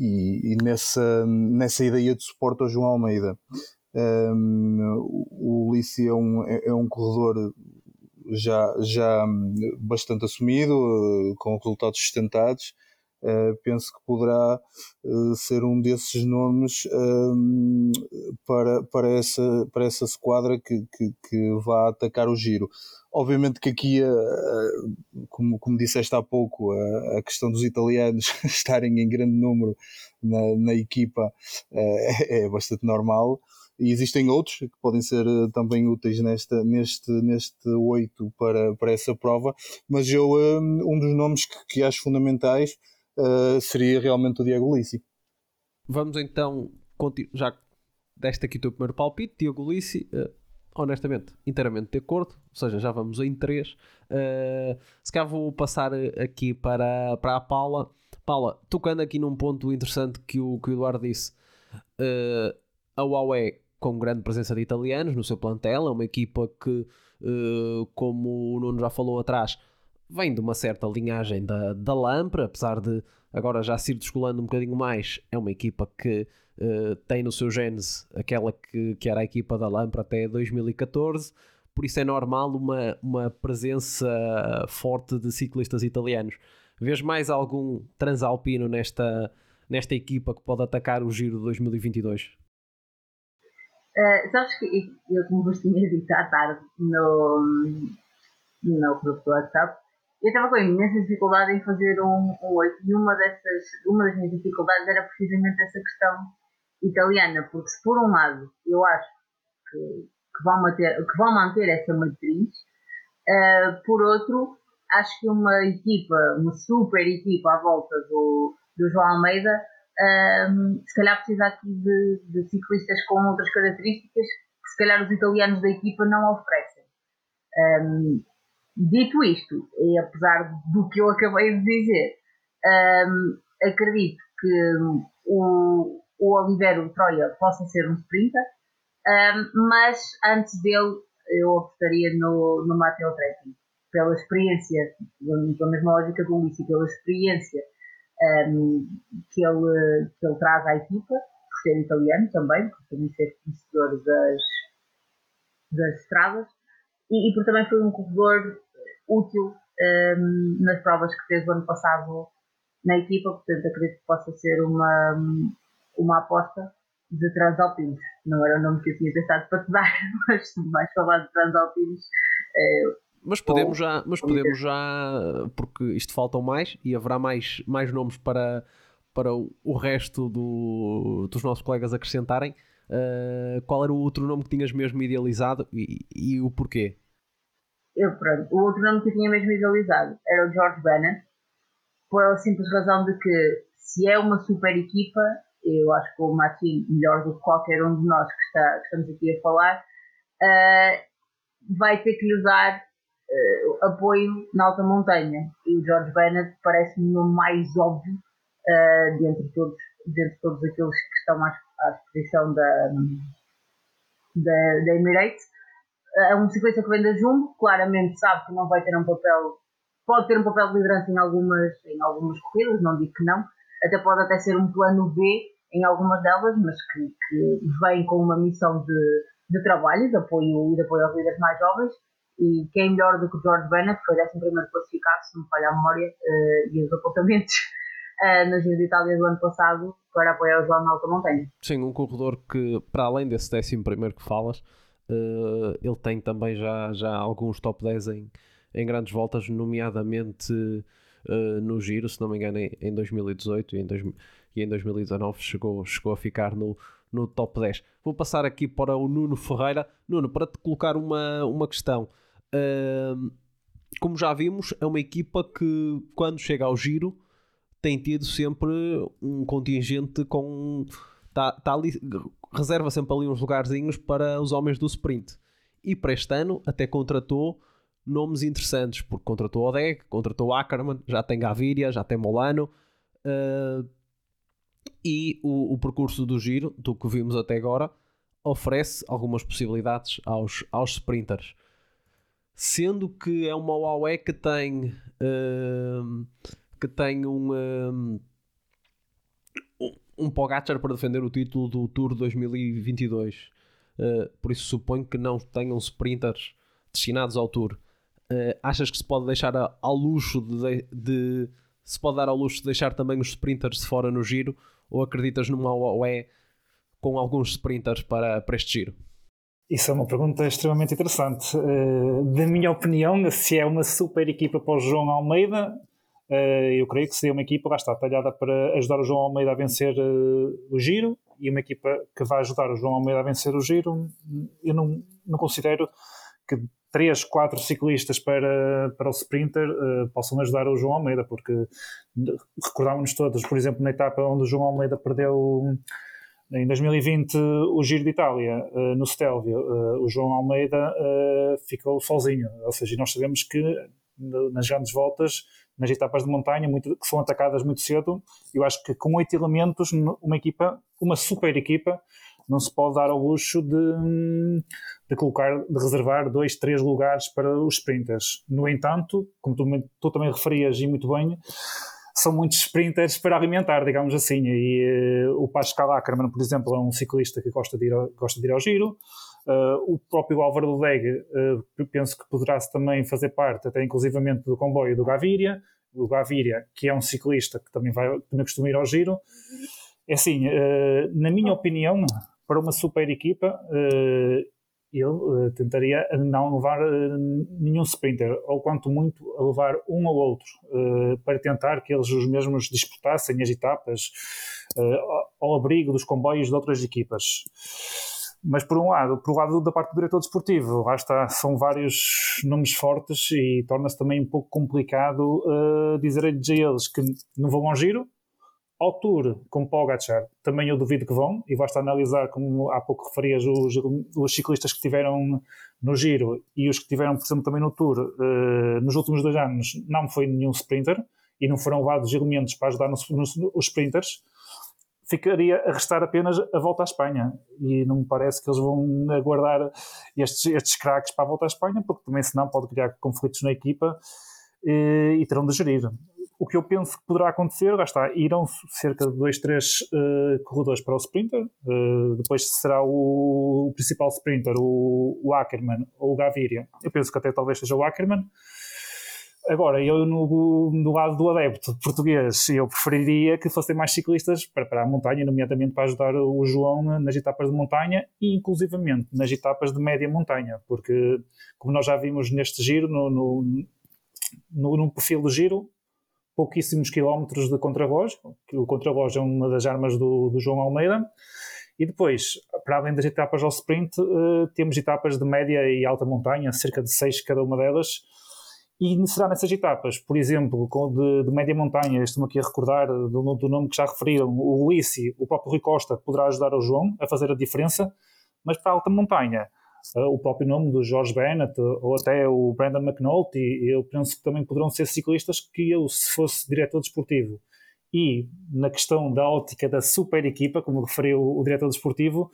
e, e nessa, nessa ideia de suporte ao João Almeida. Um, o Ulissi é um, é, é um corredor já, já bastante assumido, eh, com resultados sustentados. Uh, penso que poderá uh, ser um desses nomes uh, para, para, essa, para essa esquadra que, que, que vá atacar o giro. Obviamente que aqui, como, como disseste há pouco, a, a questão dos italianos estarem em grande número na, na equipa é, é bastante normal e existem outros que podem ser eh, também úteis nesta, neste, neste 8 para, para essa prova, mas eu, um dos nomes que, que acho fundamentais seria realmente o Diego Lissi. Vamos então, já deste aqui o teu primeiro palpite, Diego Lissi, honestamente, inteiramente de acordo, ou seja, já vamos em 3. Uh, se calhar vou passar aqui para, para a Paula. Paula, tocando aqui num ponto interessante que o, que o Eduardo disse, uh, a Huawei com grande presença de italianos no seu plantel. É uma equipa que, uh, como o Nuno já falou atrás, vem de uma certa linhagem da, da Lampre, apesar de agora já se ir descolando um bocadinho mais. É uma equipa que uh, tem no seu genes aquela que, que era a equipa da Lampre até 2014. Por isso é normal uma, uma presença forte de ciclistas italianos. Vês mais algum transalpino nesta, nesta equipa que pode atacar o Giro de 2022? Uh, sabes que eu, como vos tinha dito à tarde no, no grupo do WhatsApp, eu estava com imensa dificuldade em fazer um, um 8 e uma, dessas, uma das minhas dificuldades era precisamente essa questão italiana, porque se por um lado eu acho que, que, vão, manter, que vão manter essa matriz, uh, por outro, acho que uma equipa, uma super equipa à volta do, do João Almeida um, se calhar precisa aqui de, de, ciclistas com outras características que se calhar os italianos da equipa não oferecem. Um, dito isto, e apesar do que eu acabei de dizer, um, acredito que o, o Oliveira Troia possa ser um sprinter, mas antes dele eu apostaria no, no Matteo pela experiência, pela mesma lógica do Ulissi, pela experiência um, que, ele, que ele traz à equipa, por ser italiano também, por também ser conhecedor das, das estradas, e, e por também foi um corredor útil um, nas provas que fez o ano passado na equipa, portanto acredito que possa ser uma, uma aposta de Transalpinos. Não era o nome que eu tinha pensado para te dar, mas mais falar de Transalpinos, eh, mas podemos já, mas podemos já, porque isto faltam mais e haverá mais, mais nomes para, para o resto do, dos nossos colegas acrescentarem. Uh, qual era o outro nome que tinhas mesmo idealizado e, e o porquê? Eu, pronto, o outro nome que eu tinha mesmo idealizado era o George Bennett, pela simples razão de que se é uma super equipa, eu acho que o Martin, melhor do que qualquer um de nós que, está, que estamos aqui a falar, uh, vai ter que lhe dar uh, apoio na alta montanha. E o George Bennett parece-me o mais óbvio uh, dentre, todos, dentre todos aqueles que estão à, à disposição da, da, da Emirates. É um ciclista que vem da Jumbo, claramente sabe que não vai ter um papel, pode ter um papel de liderança em algumas, em algumas corridas, não digo que não, até pode até ser um plano B em algumas delas, mas que, que vem com uma missão de, de trabalho, de apoio e de apoio aos líderes mais jovens, e quem é melhor do que George Bennett, foi 11 classificado, se me falha a memória, uh, e os apontamentos uh, na Gira de Itália do ano passado para apoiar o João na alta montanha. Sim, um corredor que, para além desse 11 que falas, uh, ele tem também já, já alguns top 10 em, em grandes voltas, nomeadamente uh, no giro, se não me engano, em 2018 e em, dois, e em 2019 chegou, chegou a ficar no, no top 10. Vou passar aqui para o Nuno Ferreira. Nuno, para te colocar uma, uma questão. Uh, como já vimos, é uma equipa que, quando chega ao giro, tem tido sempre um contingente com. Tá, tá ali, reserva sempre ali uns lugarzinhos para os homens do sprint. E para este ano até contratou nomes interessantes, porque contratou Odeg, contratou Ackerman, já tem Gaviria, já tem Molano. Uh, e o, o, percurso do giro, do que vimos até agora, oferece algumas possibilidades aos, aos sprinters. Sendo que é uma Huawei que tem uh, que tem um, um, um Pogacar para defender o título do Tour 2022. Uh, por isso suponho que não tenham sprinters destinados ao Tour. Uh, achas que se pode deixar ao luxo de, de, se pode dar ao luxo de deixar também os sprinters de fora no giro ou acreditas numa OE com alguns sprinters para, para este giro? Isso é uma pergunta extremamente interessante. Uh, da minha opinião, se é uma super equipa para o João Almeida, uh, eu creio que seria uma equipa, lá está, talhada para ajudar o João Almeida a vencer uh, o giro e uma equipa que vai ajudar o João Almeida a vencer o giro. Eu não, não considero que três, quatro ciclistas para, para o sprinter uh, possam ajudar o João Almeida, porque recordámos-nos todos, por exemplo, na etapa onde o João Almeida perdeu em 2020 o Giro de Itália uh, no Stelvio, uh, o João Almeida ficou sozinho, ou seja, nós sabemos que nas grandes voltas, nas etapas de montanha, muito, que são atacadas muito cedo, eu acho que com oito elementos, uma equipa, uma super equipa, não se pode dar ao luxo de, de colocar, de reservar dois, três lugares para os sprinters. No entanto, como tu, tu também referias e muito bem, são muitos sprinters para alimentar, digamos assim. E uh, o Pascal Ackermann, por exemplo, é um ciclista que gosta de ir gosta de ir ao giro. Uh, o próprio Álvaro Leg, uh, penso que poderá também fazer parte, até inclusivamente, do comboio do Gaviria. O Gaviria, que é um ciclista que também, vai, também costuma ir ao giro. É assim, na minha opinião, para uma super equipa, uh, eu uh, tentaria não levar uh, nenhum sprinter, ou quanto muito levar um ou outro, para tentar que eles os mesmos disputassem as etapas ao abrigo dos comboios de outras equipas. Mas por um lado, por um lado da parte do diretor desportivo, lá está, são vários nomes fortes e torna-se também um pouco complicado dizer-lhes a eles que não vão ao giro, ao Tour com Pogacar, também eu duvido que vão, e basta analisar, como há pouco referias, os, os ciclistas que tiveram no Giro e os que tiveram, por exemplo, também no Tour, uh, nos últimos dois anos, não foi nenhum sprinter e não foram levados elementos para ajudar nos, nos, os sprinters. Ficaria a restar apenas a volta à Espanha e não me parece que eles vão aguardar estes, estes craques para a volta à Espanha, porque também, senão, pode criar conflitos na equipa e, eh, e terão de gerir. O que eu penso que poderá acontecer, lá está, irão cerca de dois, três uh, corredores para o sprinter, uh, depois será o, o, principal sprinter, o, o Ackerman ou o Gaviria. Eu penso que até talvez seja o Ackerman. Agora, eu no, no lado do adepto português, eu preferiria que fossem mais ciclistas para, para a montanha, nomeadamente para ajudar o João nas etapas de montanha e inclusivamente nas etapas de média montanha, porque como nós já vimos neste giro, no, no, no, no perfil do giro, pouquíssimos quilómetros de contrarrelógio, o contrarrelógio é uma das armas do, do, João Almeida. E depois, para além das etapas ao sprint, uh, temos etapas de média e alta montanha, cerca de seis cada uma delas. E será nessas etapas, por exemplo, de, de média montanha, estou-me aqui a recordar do, do, nome que já referiram, o Ulissi, o próprio Rui Costa, poderá ajudar o João a fazer a diferença, mas para a alta montanha, o próprio nome do George Bennett ou até o Brandon McNulty, eu penso que também poderão ser ciclistas que eu, se fosse diretor desportivo e na questão da ótica da super equipa, como referiu o diretor desportivo,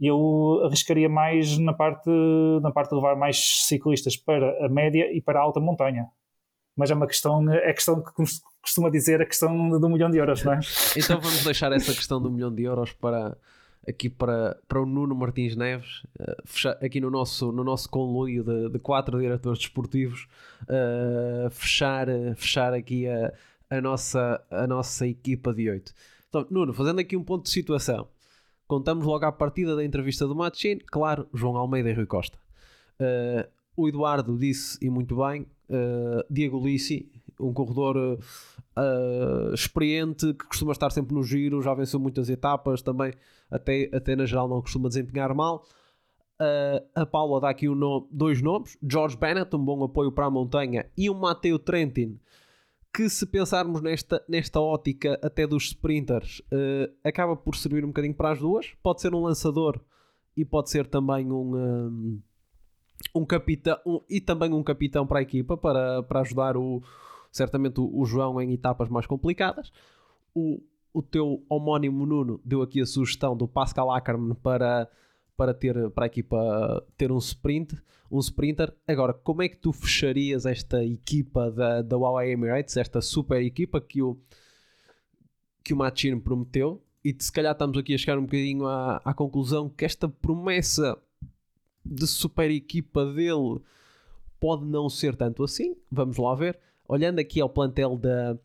eu arriscaria mais na parte, na parte de levar mais ciclistas para a média e para a alta montanha. Mas é uma questão, é questão que costuma dizer a questão do milhão de euros, não é? Então vamos deixar essa questão do milhão de euros para aqui para, para o Nuno Martins Neves, uh, aqui no nosso, no nosso conluio de, de quatro diretores desportivos, uh, fechar, fechar aqui a, a, nossa, a nossa equipa de oito. Então, Nuno, fazendo aqui um ponto de situação, contamos logo à partida da entrevista do Matchin, claro, João Almeida e Rui Costa. Uh, o Eduardo disse, e muito bem, Diego Lissi, um corredor uh, experiente que costuma estar sempre no giro, já venceu muitas etapas, também até, até na geral não costuma desempenhar mal. Uh, a Paula dá aqui um nome, dois nomes: George Bennett, um bom apoio para a montanha, e o Matteo Trentin, que se pensarmos nesta, nesta ótica até dos sprinters, uh, acaba por servir um bocadinho para as duas. Pode ser um lançador e pode ser também um, um, um capitão um, e também um capitão para a equipa para, para ajudar o, certamente o, João em etapas mais complicadas. O, o teu homónimo Nuno deu aqui a sugestão do Pascal Ackermann para para ter para a equipa ter um sprint, um sprinter. Agora, como é que tu fecharias esta equipa da, da Huawei Emirates, esta super equipa que o que o Machin prometeu? E se calhar estamos aqui a chegar um bocadinho à, à conclusão que esta promessa de super equipa dele pode não ser tanto assim. Vamos lá ver. Olhando aqui ao plantel da,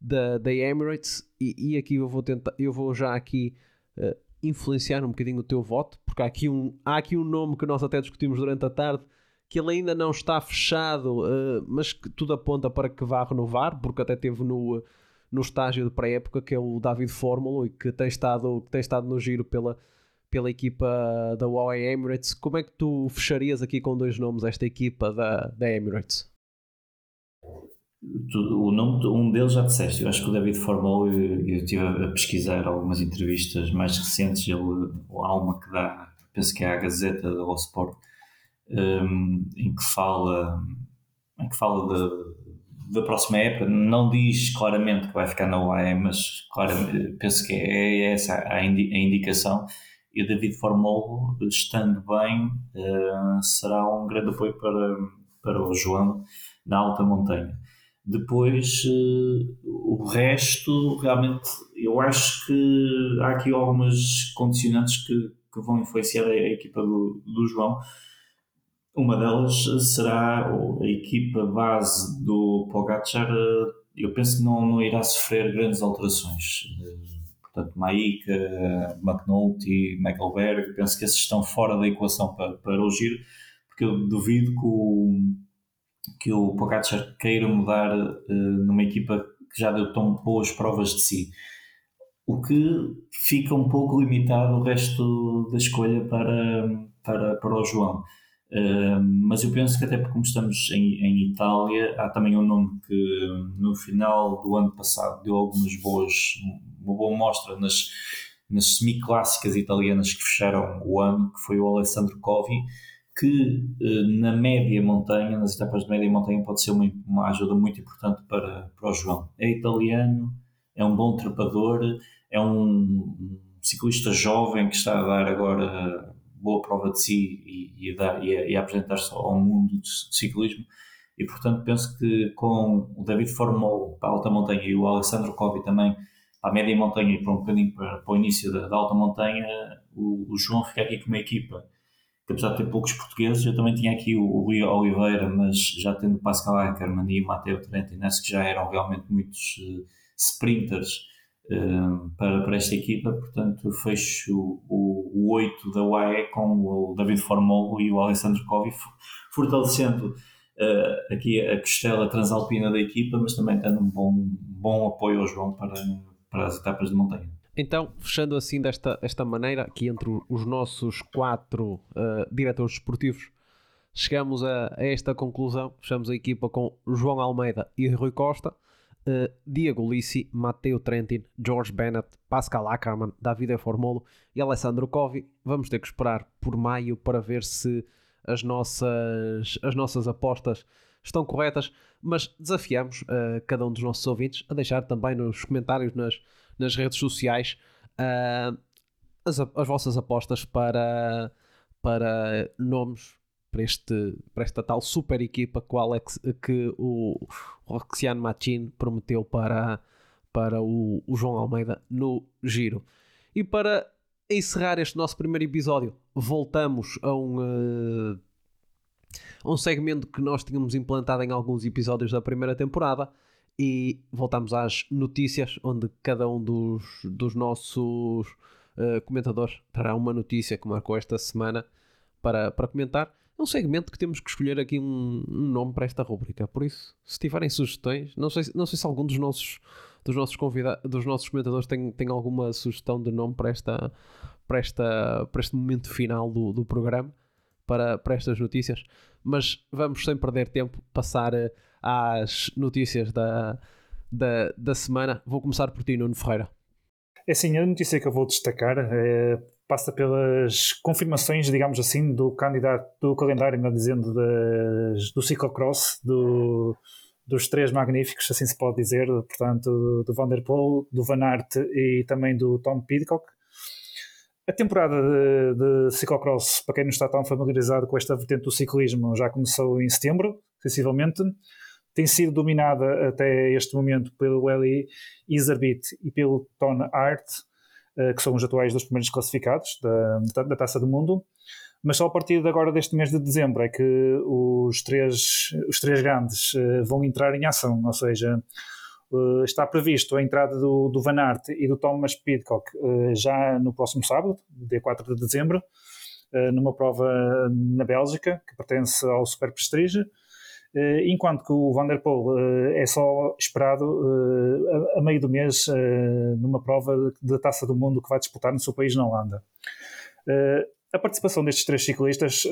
da, da Emirates, e, e aqui eu vou tentar, eu vou já aqui uh, influenciar um bocadinho o teu voto, porque há aqui, um, há aqui um nome que nós até discutimos durante a tarde, que ele ainda não está fechado, uh, mas que tudo aponta para que vá renovar, porque até teve no, no estágio de pré-época, que é o David Fórmula, e que tem estado, tem estado no giro pela, pela equipa da Huawei Emirates. Como é que tu fecharias aqui com dois nomes esta equipa da, da Emirates? O nome, um deles já disseste, eu acho que o David Formol, eu, eu estive a pesquisar algumas entrevistas mais recentes, ele, há uma que dá, penso que é a Gazeta da Sport, um, em que fala, em que fala de, da próxima época, não diz claramente que vai ficar na UAE, mas claramente, penso que é, é essa a, indicação, e o David Formol, estando bem, uh, será um grande apoio para, para o João na alta montanha. Depois, uh, o resto, realmente, eu acho que há aqui algumas condicionantes que, que vão influenciar a, a equipa do, do, João. Uma delas será a equipa base do Pogacar. Eh, eu penso que não, não irá sofrer grandes alterações. Uh, portanto, Maika, McNulty, Michaelberg, penso que esses estão fora da equação para, para o giro, porque eu duvido que o que o Pogacar queira mudar uh, numa equipa que já deu tão boas provas de si. O que fica um pouco limitado o resto da escolha para, para, para o João. Uh, mas eu penso que até porque como estamos em, em Itália, há também um nome que no final do ano passado deu algumas boas, uma boa mostra nas, nas semi-clássicas italianas que fecharam o ano, que foi o Alessandro Covi, que eh, na média montanha, nas etapas de média montanha, pode ser uma, uma ajuda muito importante para, para o João. É italiano, é um bom trepador, é um, ciclista jovem que está a dar agora boa prova de si e, e, a, e e a apresentar-se ao mundo do ciclismo. E portanto penso que com o David Formol para a alta montanha e o Alessandro Covi também para a média montanha e para um bocadinho para, para o início da, da alta montanha, o, o João fica aqui com uma equipa que apesar de ter poucos portugueses, eu também tinha aqui o, o Rui Oliveira, mas já tendo Pascal Ackermann e Mateo Trentines, que já eram realmente muitos uh, sprinters uh, para, para esta equipa, portanto fecho o, o 8 da UAE com o David Formolo e o Alessandro Covi, fortalecendo uh, aqui a costela transalpina da equipa, mas também dando um bom, bom apoio ao João para, para as etapas de montanha. Então, fechando assim desta esta maneira, aqui entre os nossos quatro uh, diretores esportivos, chegamos a, a, esta conclusão. Fechamos a equipa com João Almeida e Rui Costa, uh, Diego Lissi, Matteo Trentin, George Bennett, Pascal Ackermann, Davide Formolo e Alessandro Covi. Vamos ter que esperar por maio para ver se as nossas, as nossas apostas estão corretas, mas desafiamos uh, cada um dos nossos ouvintes a deixar também nos comentários nas nas redes sociais uh, as, as vossas apostas para, para nomes para, este, para esta tal super equipa que o, Alex, que o Roxiano Machin prometeu para, para o, o João Almeida no Giro. E para encerrar este nosso primeiro episódio, voltamos a um, uh, um segmento que nós tínhamos implantado em alguns episódios da primeira temporada, e voltamos às notícias, onde cada um dos, dos nossos uh, comentadores trará uma notícia que marcou esta semana para, para comentar. é um segmento que temos que escolher aqui um, um, nome para esta rubrica. Por isso, se tiverem sugestões, não sei, não sei se algum dos nossos, dos nossos convidados, dos nossos comentadores tem, tem alguma sugestão de nome para, esta, para, esta, para este momento final do, do programa, para, para estas notícias. Mas vamos, sem perder tempo, passar eh, às notícias da, da, da semana. Vou começar por ti, Nuno Ferreira. É sim, a notícia que eu vou destacar é, passa pelas confirmações, digamos assim, do candidato do calendário, não dizendo, das, do ciclocross, do, dos três magníficos, assim se pode dizer, portanto, do Van der Poel, do Van Aert e também do Tom Pidcock. A temporada de, de ciclocross, para quem não está tão familiarizado com esta vertente do ciclismo, já começou em setembro, sensivelmente tem sido dominada até este momento pelo Eli Iserbit e pelo Ton Art, eh, que são os atuais dos primeiros classificados da, da, Taça do Mundo. Mas só a partir de agora, deste mês de dezembro, é que os três, os três grandes eh, vão entrar em ação, ou seja, eh, está previsto a entrada do, do Van Aert e do Thomas Pidcock já no próximo sábado, dia 4 de dezembro, numa prova na Bélgica, que pertence ao Super Prestige. Eh, enquanto que o Van der Poel eh, é só esperado eh, a meio do mês numa prova da Taça do Mundo que vai disputar no seu país, na Holanda. A participação destes três ciclistas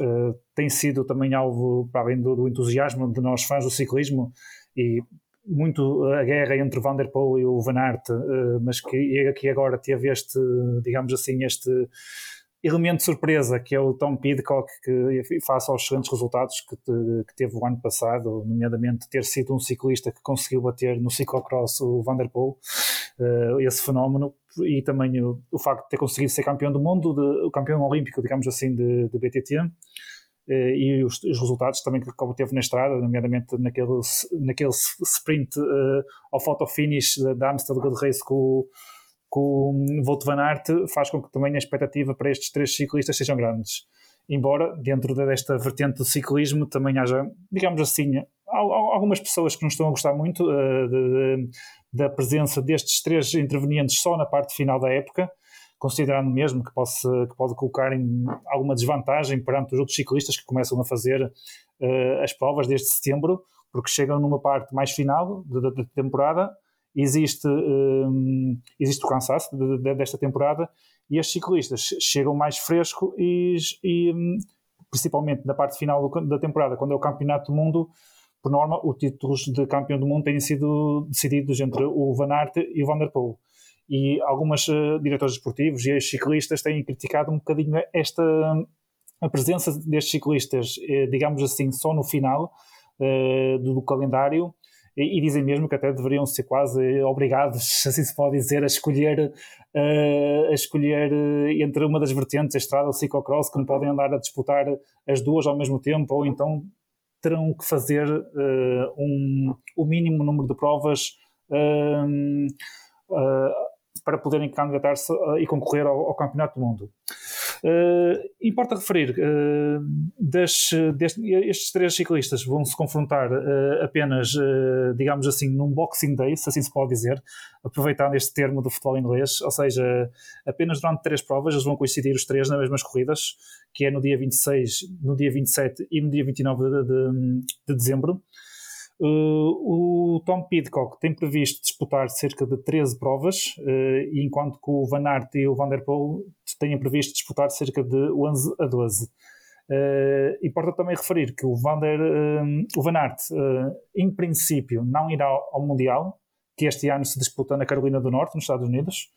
tem sido também alvo, para além do, entusiasmo de nós fãs do ciclismo, e muito a guerra entre Van der Poel e o Van Aert, mas que aqui agora teve este, digamos assim, este elemento surpresa, que é o Tom Pidcock, que face aos excelentes resultados que, te, que, teve o ano passado, nomeadamente ter sido um ciclista que conseguiu bater no ciclocross o Van der Poel, uh, esse fenómeno, e também o, o, facto de ter conseguido ser campeão do mundo, de, o campeão olímpico, digamos assim, de, de BTT, uh, e os, os, resultados também que obteve na estrada, nomeadamente naquele, naquele sprint uh, ao photo finish da Amstel Gold Race com o com o Volt Van Aert faz com que também a expectativa para estes três ciclistas sejam grandes. Embora dentro desta vertente do ciclismo também haja, digamos assim, algumas pessoas que não estão a gostar muito uh, de, de, da presença destes três intervenientes só na parte final da época, considerando mesmo que, possa, que pode colocar em alguma desvantagem perante os outros ciclistas que começam a fazer uh, as provas desde setembro, porque chegam numa parte mais final da temporada existe, um, existe o cansaço de, de, desta temporada e estes ciclistas chegam mais fresco e, e um, principalmente na parte final da temporada, quando é o campeonato do mundo, por norma, os títulos de campeão do mundo têm sido decididos entre o Van Aert e o Van der Poel. E algumas uh, diretores esportivos e ciclistas têm criticado um bocadinho esta a presença destes ciclistas, eh, digamos assim, só no final uh, do, do calendário, e, e, dizem mesmo que até deveriam ser quase obrigados, assim se pode dizer, a escolher, uh, a escolher uh, entre uma das vertentes, a estrada ou o ciclocross, que não podem andar a disputar as duas ao mesmo tempo, ou então terão que fazer uh, um, o mínimo número de provas para poderem candidatar-se e concorrer ao, ao Campeonato do Mundo. Uh, importa referir, uh, estes três ciclistas vão se confrontar uh, apenas, digamos assim, num Boxing Day, se assim se pode dizer, aproveitando este termo do futebol inglês, ou seja, apenas durante três provas eles vão coincidir os três nas mesmas corridas, que é no dia 26, no dia 27 e no dia 29 de, de, de dezembro. Uh, o Tom Pidcock tem previsto disputar cerca de 13 provas, uh, enquanto que o Van Aert e o Van der Poel têm previsto disputar cerca de 11 a 12. Uh, importa também referir que o Van, der, o Van Aert, em princípio, não irá ao Mundial, que este ano se disputa na Carolina do Norte, nos Estados Unidos,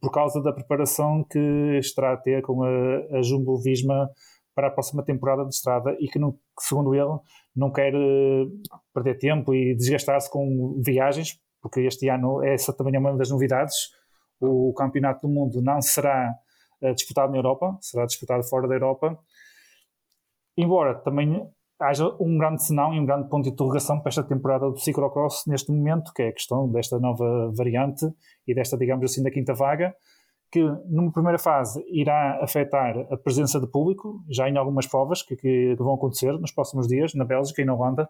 por causa da preparação que estará a ter com a, a Jumbo Visma para a próxima temporada de estrada e que, não, segundo ele, não quer eh, perder tempo e desgastar-se com viagens, porque este ano essa também é uma das novidades. O Campeonato do Mundo não será eh, disputado na Europa, será disputado fora da Europa. Embora também haja um grande senão e um grande ponto de interrogação para esta temporada do ciclocross neste momento, que é a questão desta nova variante e desta, digamos assim, da quinta vaga, que numa primeira fase irá afetar a presença de público, já em algumas provas que, que, vão acontecer nos próximos dias, na Bélgica e na Holanda,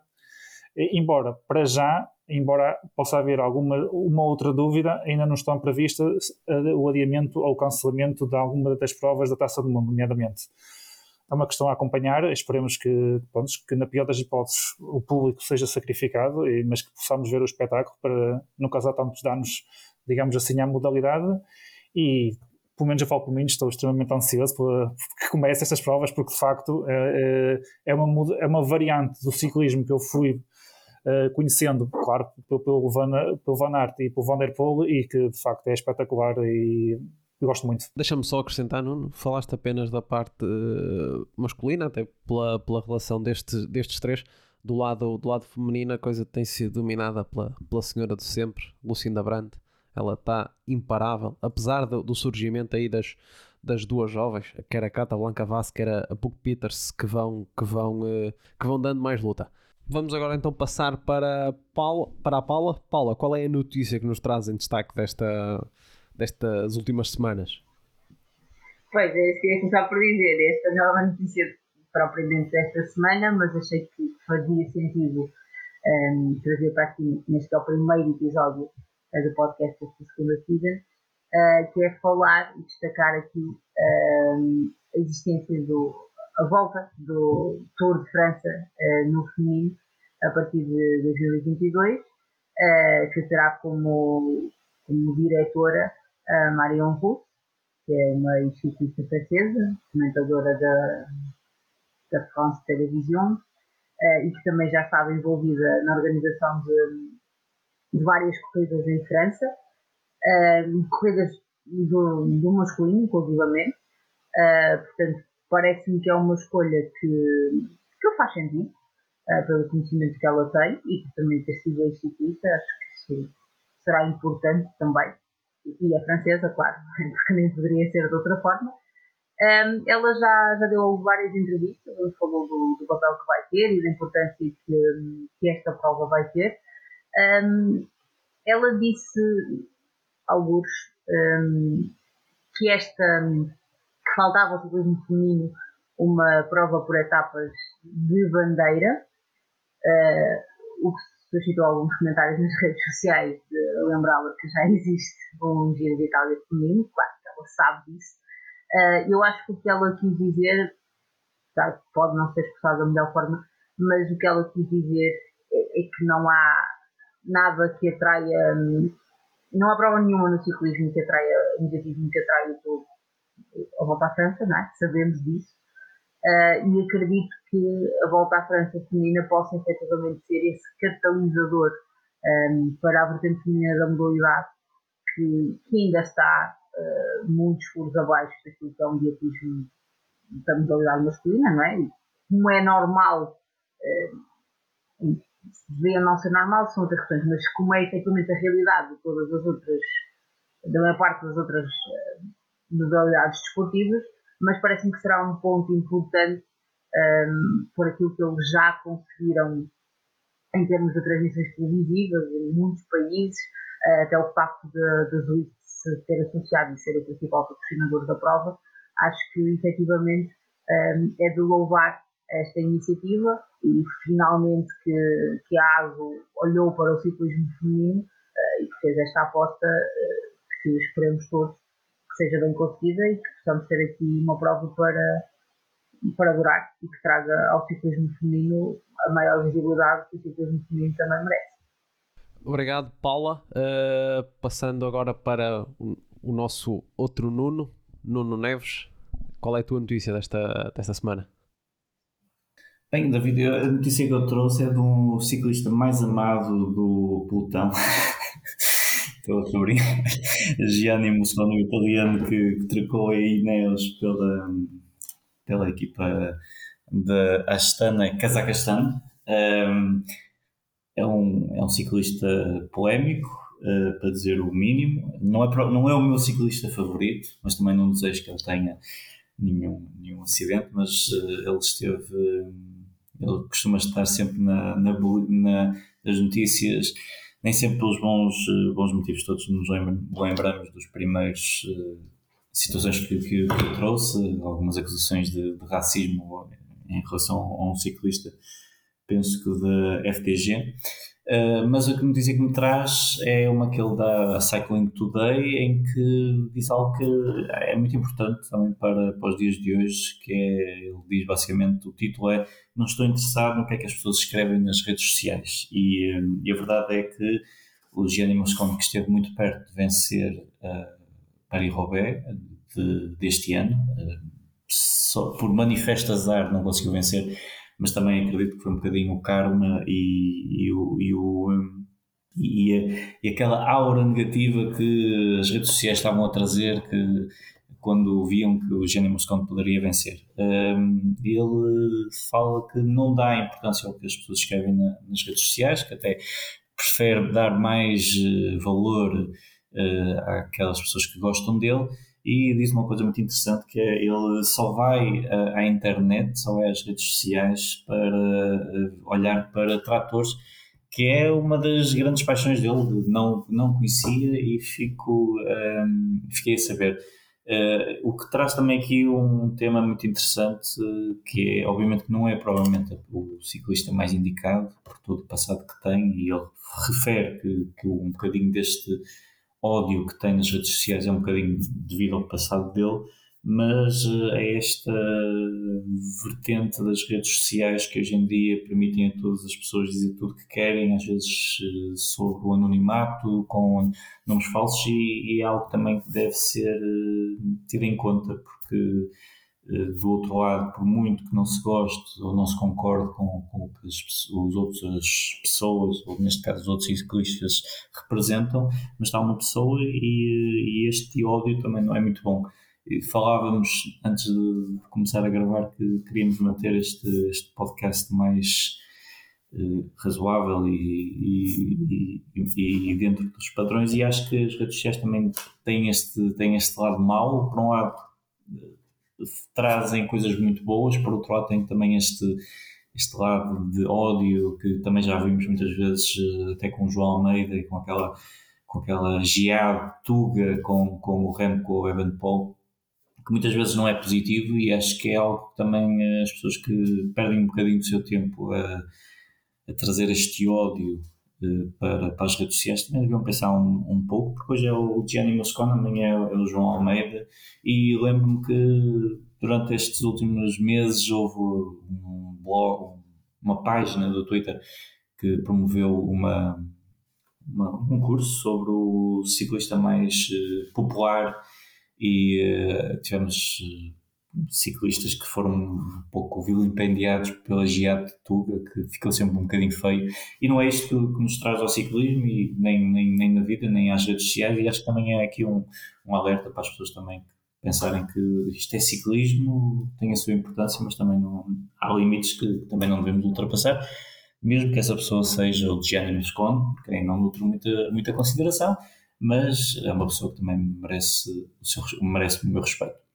embora para já, embora possa haver alguma uma outra dúvida, ainda não estão previstas o adiamento ou o cancelamento de alguma das provas da Taça do Mundo, nomeadamente. é uma questão a acompanhar. Esperemos que, pronto, que na pior das hipóteses, o público seja sacrificado, mas que possamos ver o espetáculo para não causar tantos danos, digamos assim, à modalidade. E, pelo menos eu falo por mim, estou extremamente ansioso para que comece estas provas, porque de facto é, é, uma, é uma variante do ciclismo que eu fui Uh, conhecendo, claro, pelo, Van, pelo Van Aert e pelo Van der Poel e que de facto é espetacular e gosto muito. Deixa-me só acrescentar, Nuno, falaste apenas da parte uh, masculina, até pela, pela relação deste, destes três. Do lado, do lado feminino, a coisa tem sido dominada pela, pela senhora de sempre, Lucinda Brandt. Ela está imparável, apesar do, do, surgimento aí das, das duas jovens, quer a Cata Blanca Vaz, quer a, Puck Peters, que vão, que, vão, uh, que vão dando mais luta. Vamos agora então passar para, Paula, para a Paula. Paula, qual é a notícia que nos traz em destaque desta, destas últimas semanas? Pois é, isso que ia começar por dizer. Esta não é uma notícia propriamente desta semana, mas achei que fazia sentido um, ehm, trazer para aqui, neste é o primeiro episódio uh, do podcast desta segunda season, uh, que é falar e destacar aqui uh, a existência do a volta do Tour de França uh, no feminino a partir de 2022, que terá como, como diretora a Marion Roux, que é uma instituição francesa, comentadora da, da France Television, uh, e que também já estava envolvida na organização de, de várias corridas em França, corridas do, do masculino, inclusivamente. Portanto, parece-me que é uma escolha que, que faz sentido, pelo conhecimento que ela tem e que também ter sido a instituição, acho que isso será importante também e é francesa, claro, porque nem poderia ser de outra forma. Um, ela já, já deu várias entrevistas, falou do, do, papel que vai ter e da importância que, que esta prova vai ter. Um, ela disse, alguns, um, que esta que faltava ao ciclismo feminino uma prova por etapas de bandeira, uh, o que suscitou alguns comentários nas redes sociais de lembrá-la que já existe um Giro de Itália feminino, claro que ela sabe disso. Uh, eu acho que o que ela quis dizer, tá, pode não ser expressado da melhor forma, mas o que ela quis dizer é, é que não há nada que atraia, não há prova nenhuma no ciclismo que atraia, negativismo que atraia o povo a volta à França, não é? sabemos disso. Uh, e acredito que a volta à França feminina possa efetivamente ser esse catalisador um, ah, para a vertente feminina da modalidade que, que ainda está uh, muitos furos abaixo daquilo que é um dietismo da modalidade masculina, não é? como é normal, uh, devia não ser normal, são outras questões, mas como é efetivamente a realidade de todas as outras, da maior parte das outras uh, modalidades desportivas, mas parece-me que será um ponto importante um, por aquilo que eles já conseguiram em termos de transmissões televisivas em muitos países, uh, até o facto de Zwift se ter associado e ser o principal patrocinador da prova, acho que efetivamente é de louvar esta iniciativa e finalmente que, que a ASO olhou para o ciclismo feminino uh, e fez esta aposta uh, que esperemos todos seja bem conseguida e que possamos ter aqui uma prova para, para durar e que traga ao ciclismo feminino a maior visibilidade que o ciclismo feminino também merece. Obrigado, Paula. Uh, passando agora para o, o, nosso outro Nuno, Nuno Neves. Qual é a tua notícia desta, desta semana? Bem, David, a notícia que eu trouxe é de um ciclista mais amado do pelotão. Estou a brincar. Gianni Musconi, italiano, que, que trocou a Ineos pela, pela equipa da Astana Kazakhstan. Um, é, um, é um ciclista polémico, uh, para dizer o mínimo. Não é, não é o meu ciclista favorito, mas também não desejo que ele tenha nenhum, nenhum acidente, mas uh, ele esteve. Uh, ele costuma estar sempre na, na, na, nas notícias nem sempre pelos bons, eh, bons motivos, todos nos lembramos dos primeiros uh, situações que, que, que trouxe, algumas acusações de, de, racismo em relação a um ciclista penso que da FDG. Uh, mas o que me dizia que me traz é uma que ele dá a Cycling Today, em que diz algo que é muito importante também para, para os dias de hoje, que é, ele diz basicamente, o título é Não estou interessado no que é que as pessoas escrevem nas redes sociais. E, e a verdade é que o Gianni Mosconi, que esteve muito perto de vencer uh, Paris-Roubaix de, deste ano, uh, só por manifesto azar não conseguiu vencer, mas também acredito que foi um bocadinho o karma e, e, o, e, o, hum, e, e, aquela aura negativa que as redes sociais estavam a trazer que quando viam que o Gênio Moscone poderia vencer. Um, ele fala que não dá importância ao que as pessoas escrevem na, nas redes sociais, que até prefere dar mais uh, valor uh, àquelas pessoas que gostam dele e diz uma coisa muito interessante que é ele só vai uh, à internet, só vai às redes sociais para uh, olhar para tratores, que é uma das grandes paixões dele, não, não conhecia e fico, um, ehm, fiquei a saber. Uh, o que traz também aqui um tema muito interessante, que é, obviamente que não é provavelmente o ciclista mais indicado, por todo o passado que tem, e ele refere que, que um bocadinho deste ódio que tem nas redes sociais é um bocadinho devido ao passado dele, mas eh, é esta vertente das redes sociais que hoje em dia permitem a todas as pessoas dizer tudo que querem, às vezes eh, sobre o anonimato, com nomes falsos, e, e é algo também que deve ser eh, tido em conta, porque do outro lado, por muito que não se goste ou não se concorde com, o que as, as outras pessoas, ou neste caso os outros ciclistas, representam, mas está uma pessoa e, e este ódio também não é muito bom. Falávamos antes de começar a gravar que queríamos manter este, este podcast mais uh, razoável e, e, e, dentro dos padrões, e acho que as redes sociais também têm este, têm este lado mau. Por um lado, trazem coisas muito boas, por outro lado tem também este, este lado de ódio que também já vimos muitas vezes eh, até com o João Almeida e com aquela com aquela geada tuga com, com o Remco ou o Evan Paul que muitas vezes não é positivo e acho que é algo que também eh, as pessoas que perdem um bocadinho do seu tempo a, a trazer este ódio para, para as redes sociais. Também deviam pensar um, um pouco, porque hoje é o Gianni Moscona, amanhã é o João Almeida, e lembro-me que durante estes últimos meses houve um blog, uma página do Twitter que promoveu uma, uma um curso sobre o ciclista mais uh, popular e uh, tivemos ciclistas que foram um pouco vilipendiados pela geada de Tuga, que ficou sempre um bocadinho feio. E não é isto que, que nos traz ao ciclismo, e nem, nem, nem na vida, nem às redes sociais. E acho que também é aqui um, um alerta para as pessoas também pensarem que isto é ciclismo, tem a sua importância, mas também não, há limites que, que também não devemos ultrapassar. Mesmo que essa pessoa seja o Gianni Moscone, quem não nutro muita, muita consideração, mas é uma pessoa que também merece, o seu, merece o meu respeito.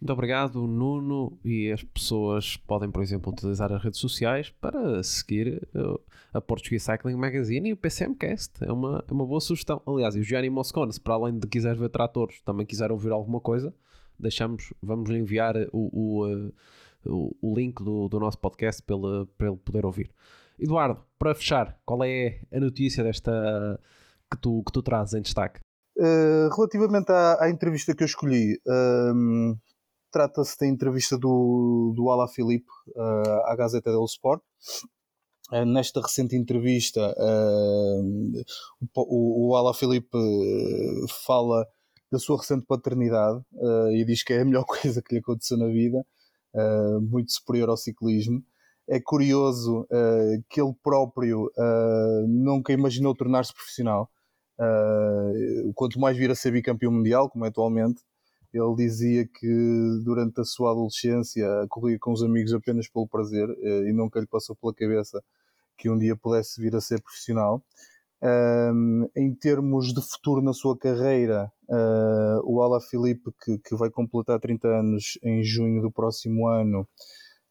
Muito obrigado, Nuno. E as pessoas podem, por exemplo, utilizar as redes sociais para seguir uh, a Portuguese Cycling Magazine e o PCMcast. É uma, é uma boa sugestão. Aliás, e o Gianni Moscone, se para além de quiser ver tratores, também quiser ouvir alguma coisa, deixamos, vamos enviar o, o, uh, o, o link do, do nosso podcast para ele, para poder ouvir. Eduardo, para fechar, qual é a notícia desta que tu, que tu trazes em destaque? Uh, relativamente à, à, entrevista que eu escolhi, ehm, Trata-se da entrevista do, do Ala Filipe uh, à Gazeta dello Sport. Uh, nesta recente entrevista, uh, o, o Ala Filipe fala da sua recente paternidade e diz que é a melhor coisa que lhe aconteceu na vida, muito superior ao ciclismo. É curioso que ele próprio nunca imaginou tornar-se profissional. quanto mais vir a ser bicampeão mundial, como é atualmente, ele dizia que durante a sua adolescência corria com os amigos apenas pelo prazer eh, e nunca lhe passou pela cabeça que um dia pudesse vir a ser profissional. Um, em termos de futuro na sua carreira, uh, o Ala Filipe, que, que, vai completar 30 anos em junho do próximo ano,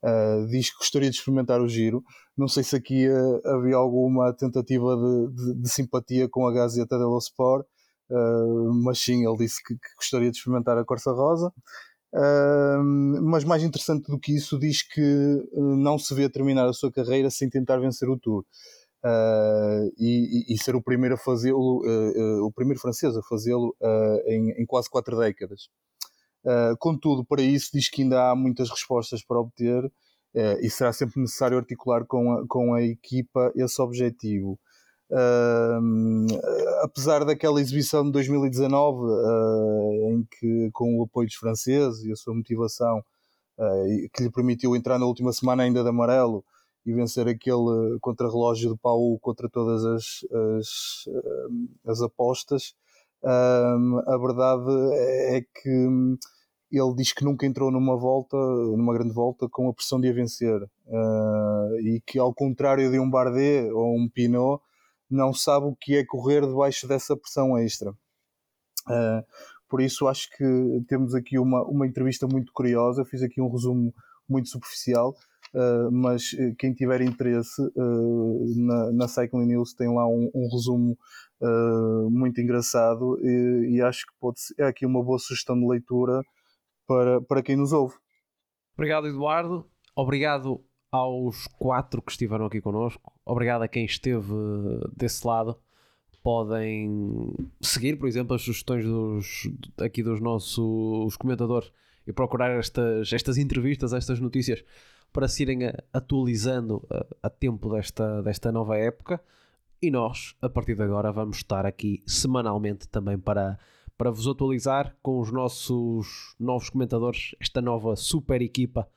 uh, diz que gostaria de experimentar o giro. Não sei se aqui uh, havia alguma tentativa de, de, de, simpatia com a Gazeta dello Sport, Uh, mas sim, ele disse que, que, gostaria de experimentar a Corsa Rosa. Uh, mas mais interessante do que isso, diz que uh, não se vê terminar a sua carreira sem tentar vencer o Tour. Uh, e, e, ser o primeiro a fazê-lo, o primeiro francês a fazê-lo em, em, quase quatro décadas. contudo, para isso, diz que ainda há muitas respostas para obter e será sempre necessário articular com a, com a equipa esse objetivo. Apesar daquela exibição de 2019 uh, em que com o apoio dos franceses e a sua motivação uh, que lhe permitiu entrar na última semana ainda de amarelo e vencer aquele contra-relógio de pau contra todas as, as, as apostas a verdade é que ele diz que nunca entrou numa volta, numa grande volta, com a pressão de a vencer. Uh, e que, ao contrário de um Bardet ou um Pinot, não sabe o que é correr debaixo dessa pressão extra. Uh, por isso acho que temos aqui uma, uma entrevista muito curiosa, fiz aqui um resumo muito superficial, uh, mas eh, quem tiver interesse uh, na, na Cycling News tem lá um, um resumo muito engraçado e, e, acho que pode ser, é aqui uma boa sugestão de leitura para, para quem nos ouve. Obrigado Eduardo, obrigado aos quatro que estiveram aqui connosco. Obrigado a quem esteve desse lado. Podem seguir, por exemplo, as sugestões dos, aqui dos nossos comentadores e procurar estas, estas entrevistas, estas notícias para se irem atualizando a, a tempo desta, desta nova época. E nós, a partir de agora, vamos estar aqui semanalmente também para, para vos atualizar com os nossos novos comentadores, esta nova super equipa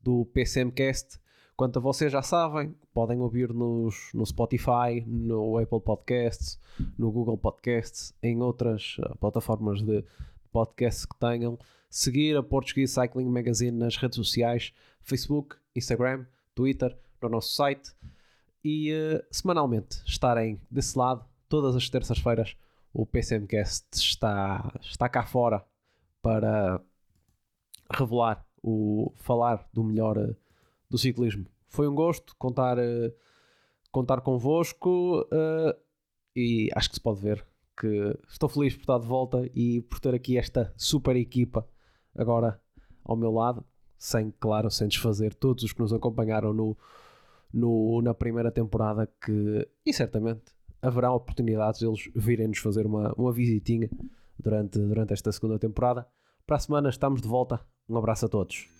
do PCMcast Quanto a vocês já sabem, podem ouvir-nos no Spotify, no Apple Podcasts, no Google Podcasts, em outras uh, plataformas de podcasts que tenham. Seguir a Portuguese Cycling Magazine nas redes sociais, Facebook, Instagram, Twitter, no nosso site e uh, semanalmente estarem desse lado, todas as terças-feiras. O PCMcast está, está cá fora para revelar o falar do melhor uh, do ciclismo. Foi um gosto contar, uh, contar convosco uh, e acho que se pode ver que estou feliz por estar de volta e por ter aqui esta super equipa agora ao meu lado, sem, claro, sem desfazer todos os que nos acompanharam no, no, na primeira temporada que, e certamente haverá oportunidades eles virem nos fazer uma, uma visitinha durante, durante esta segunda temporada. Para a semana estamos de volta. Um abraço a todos.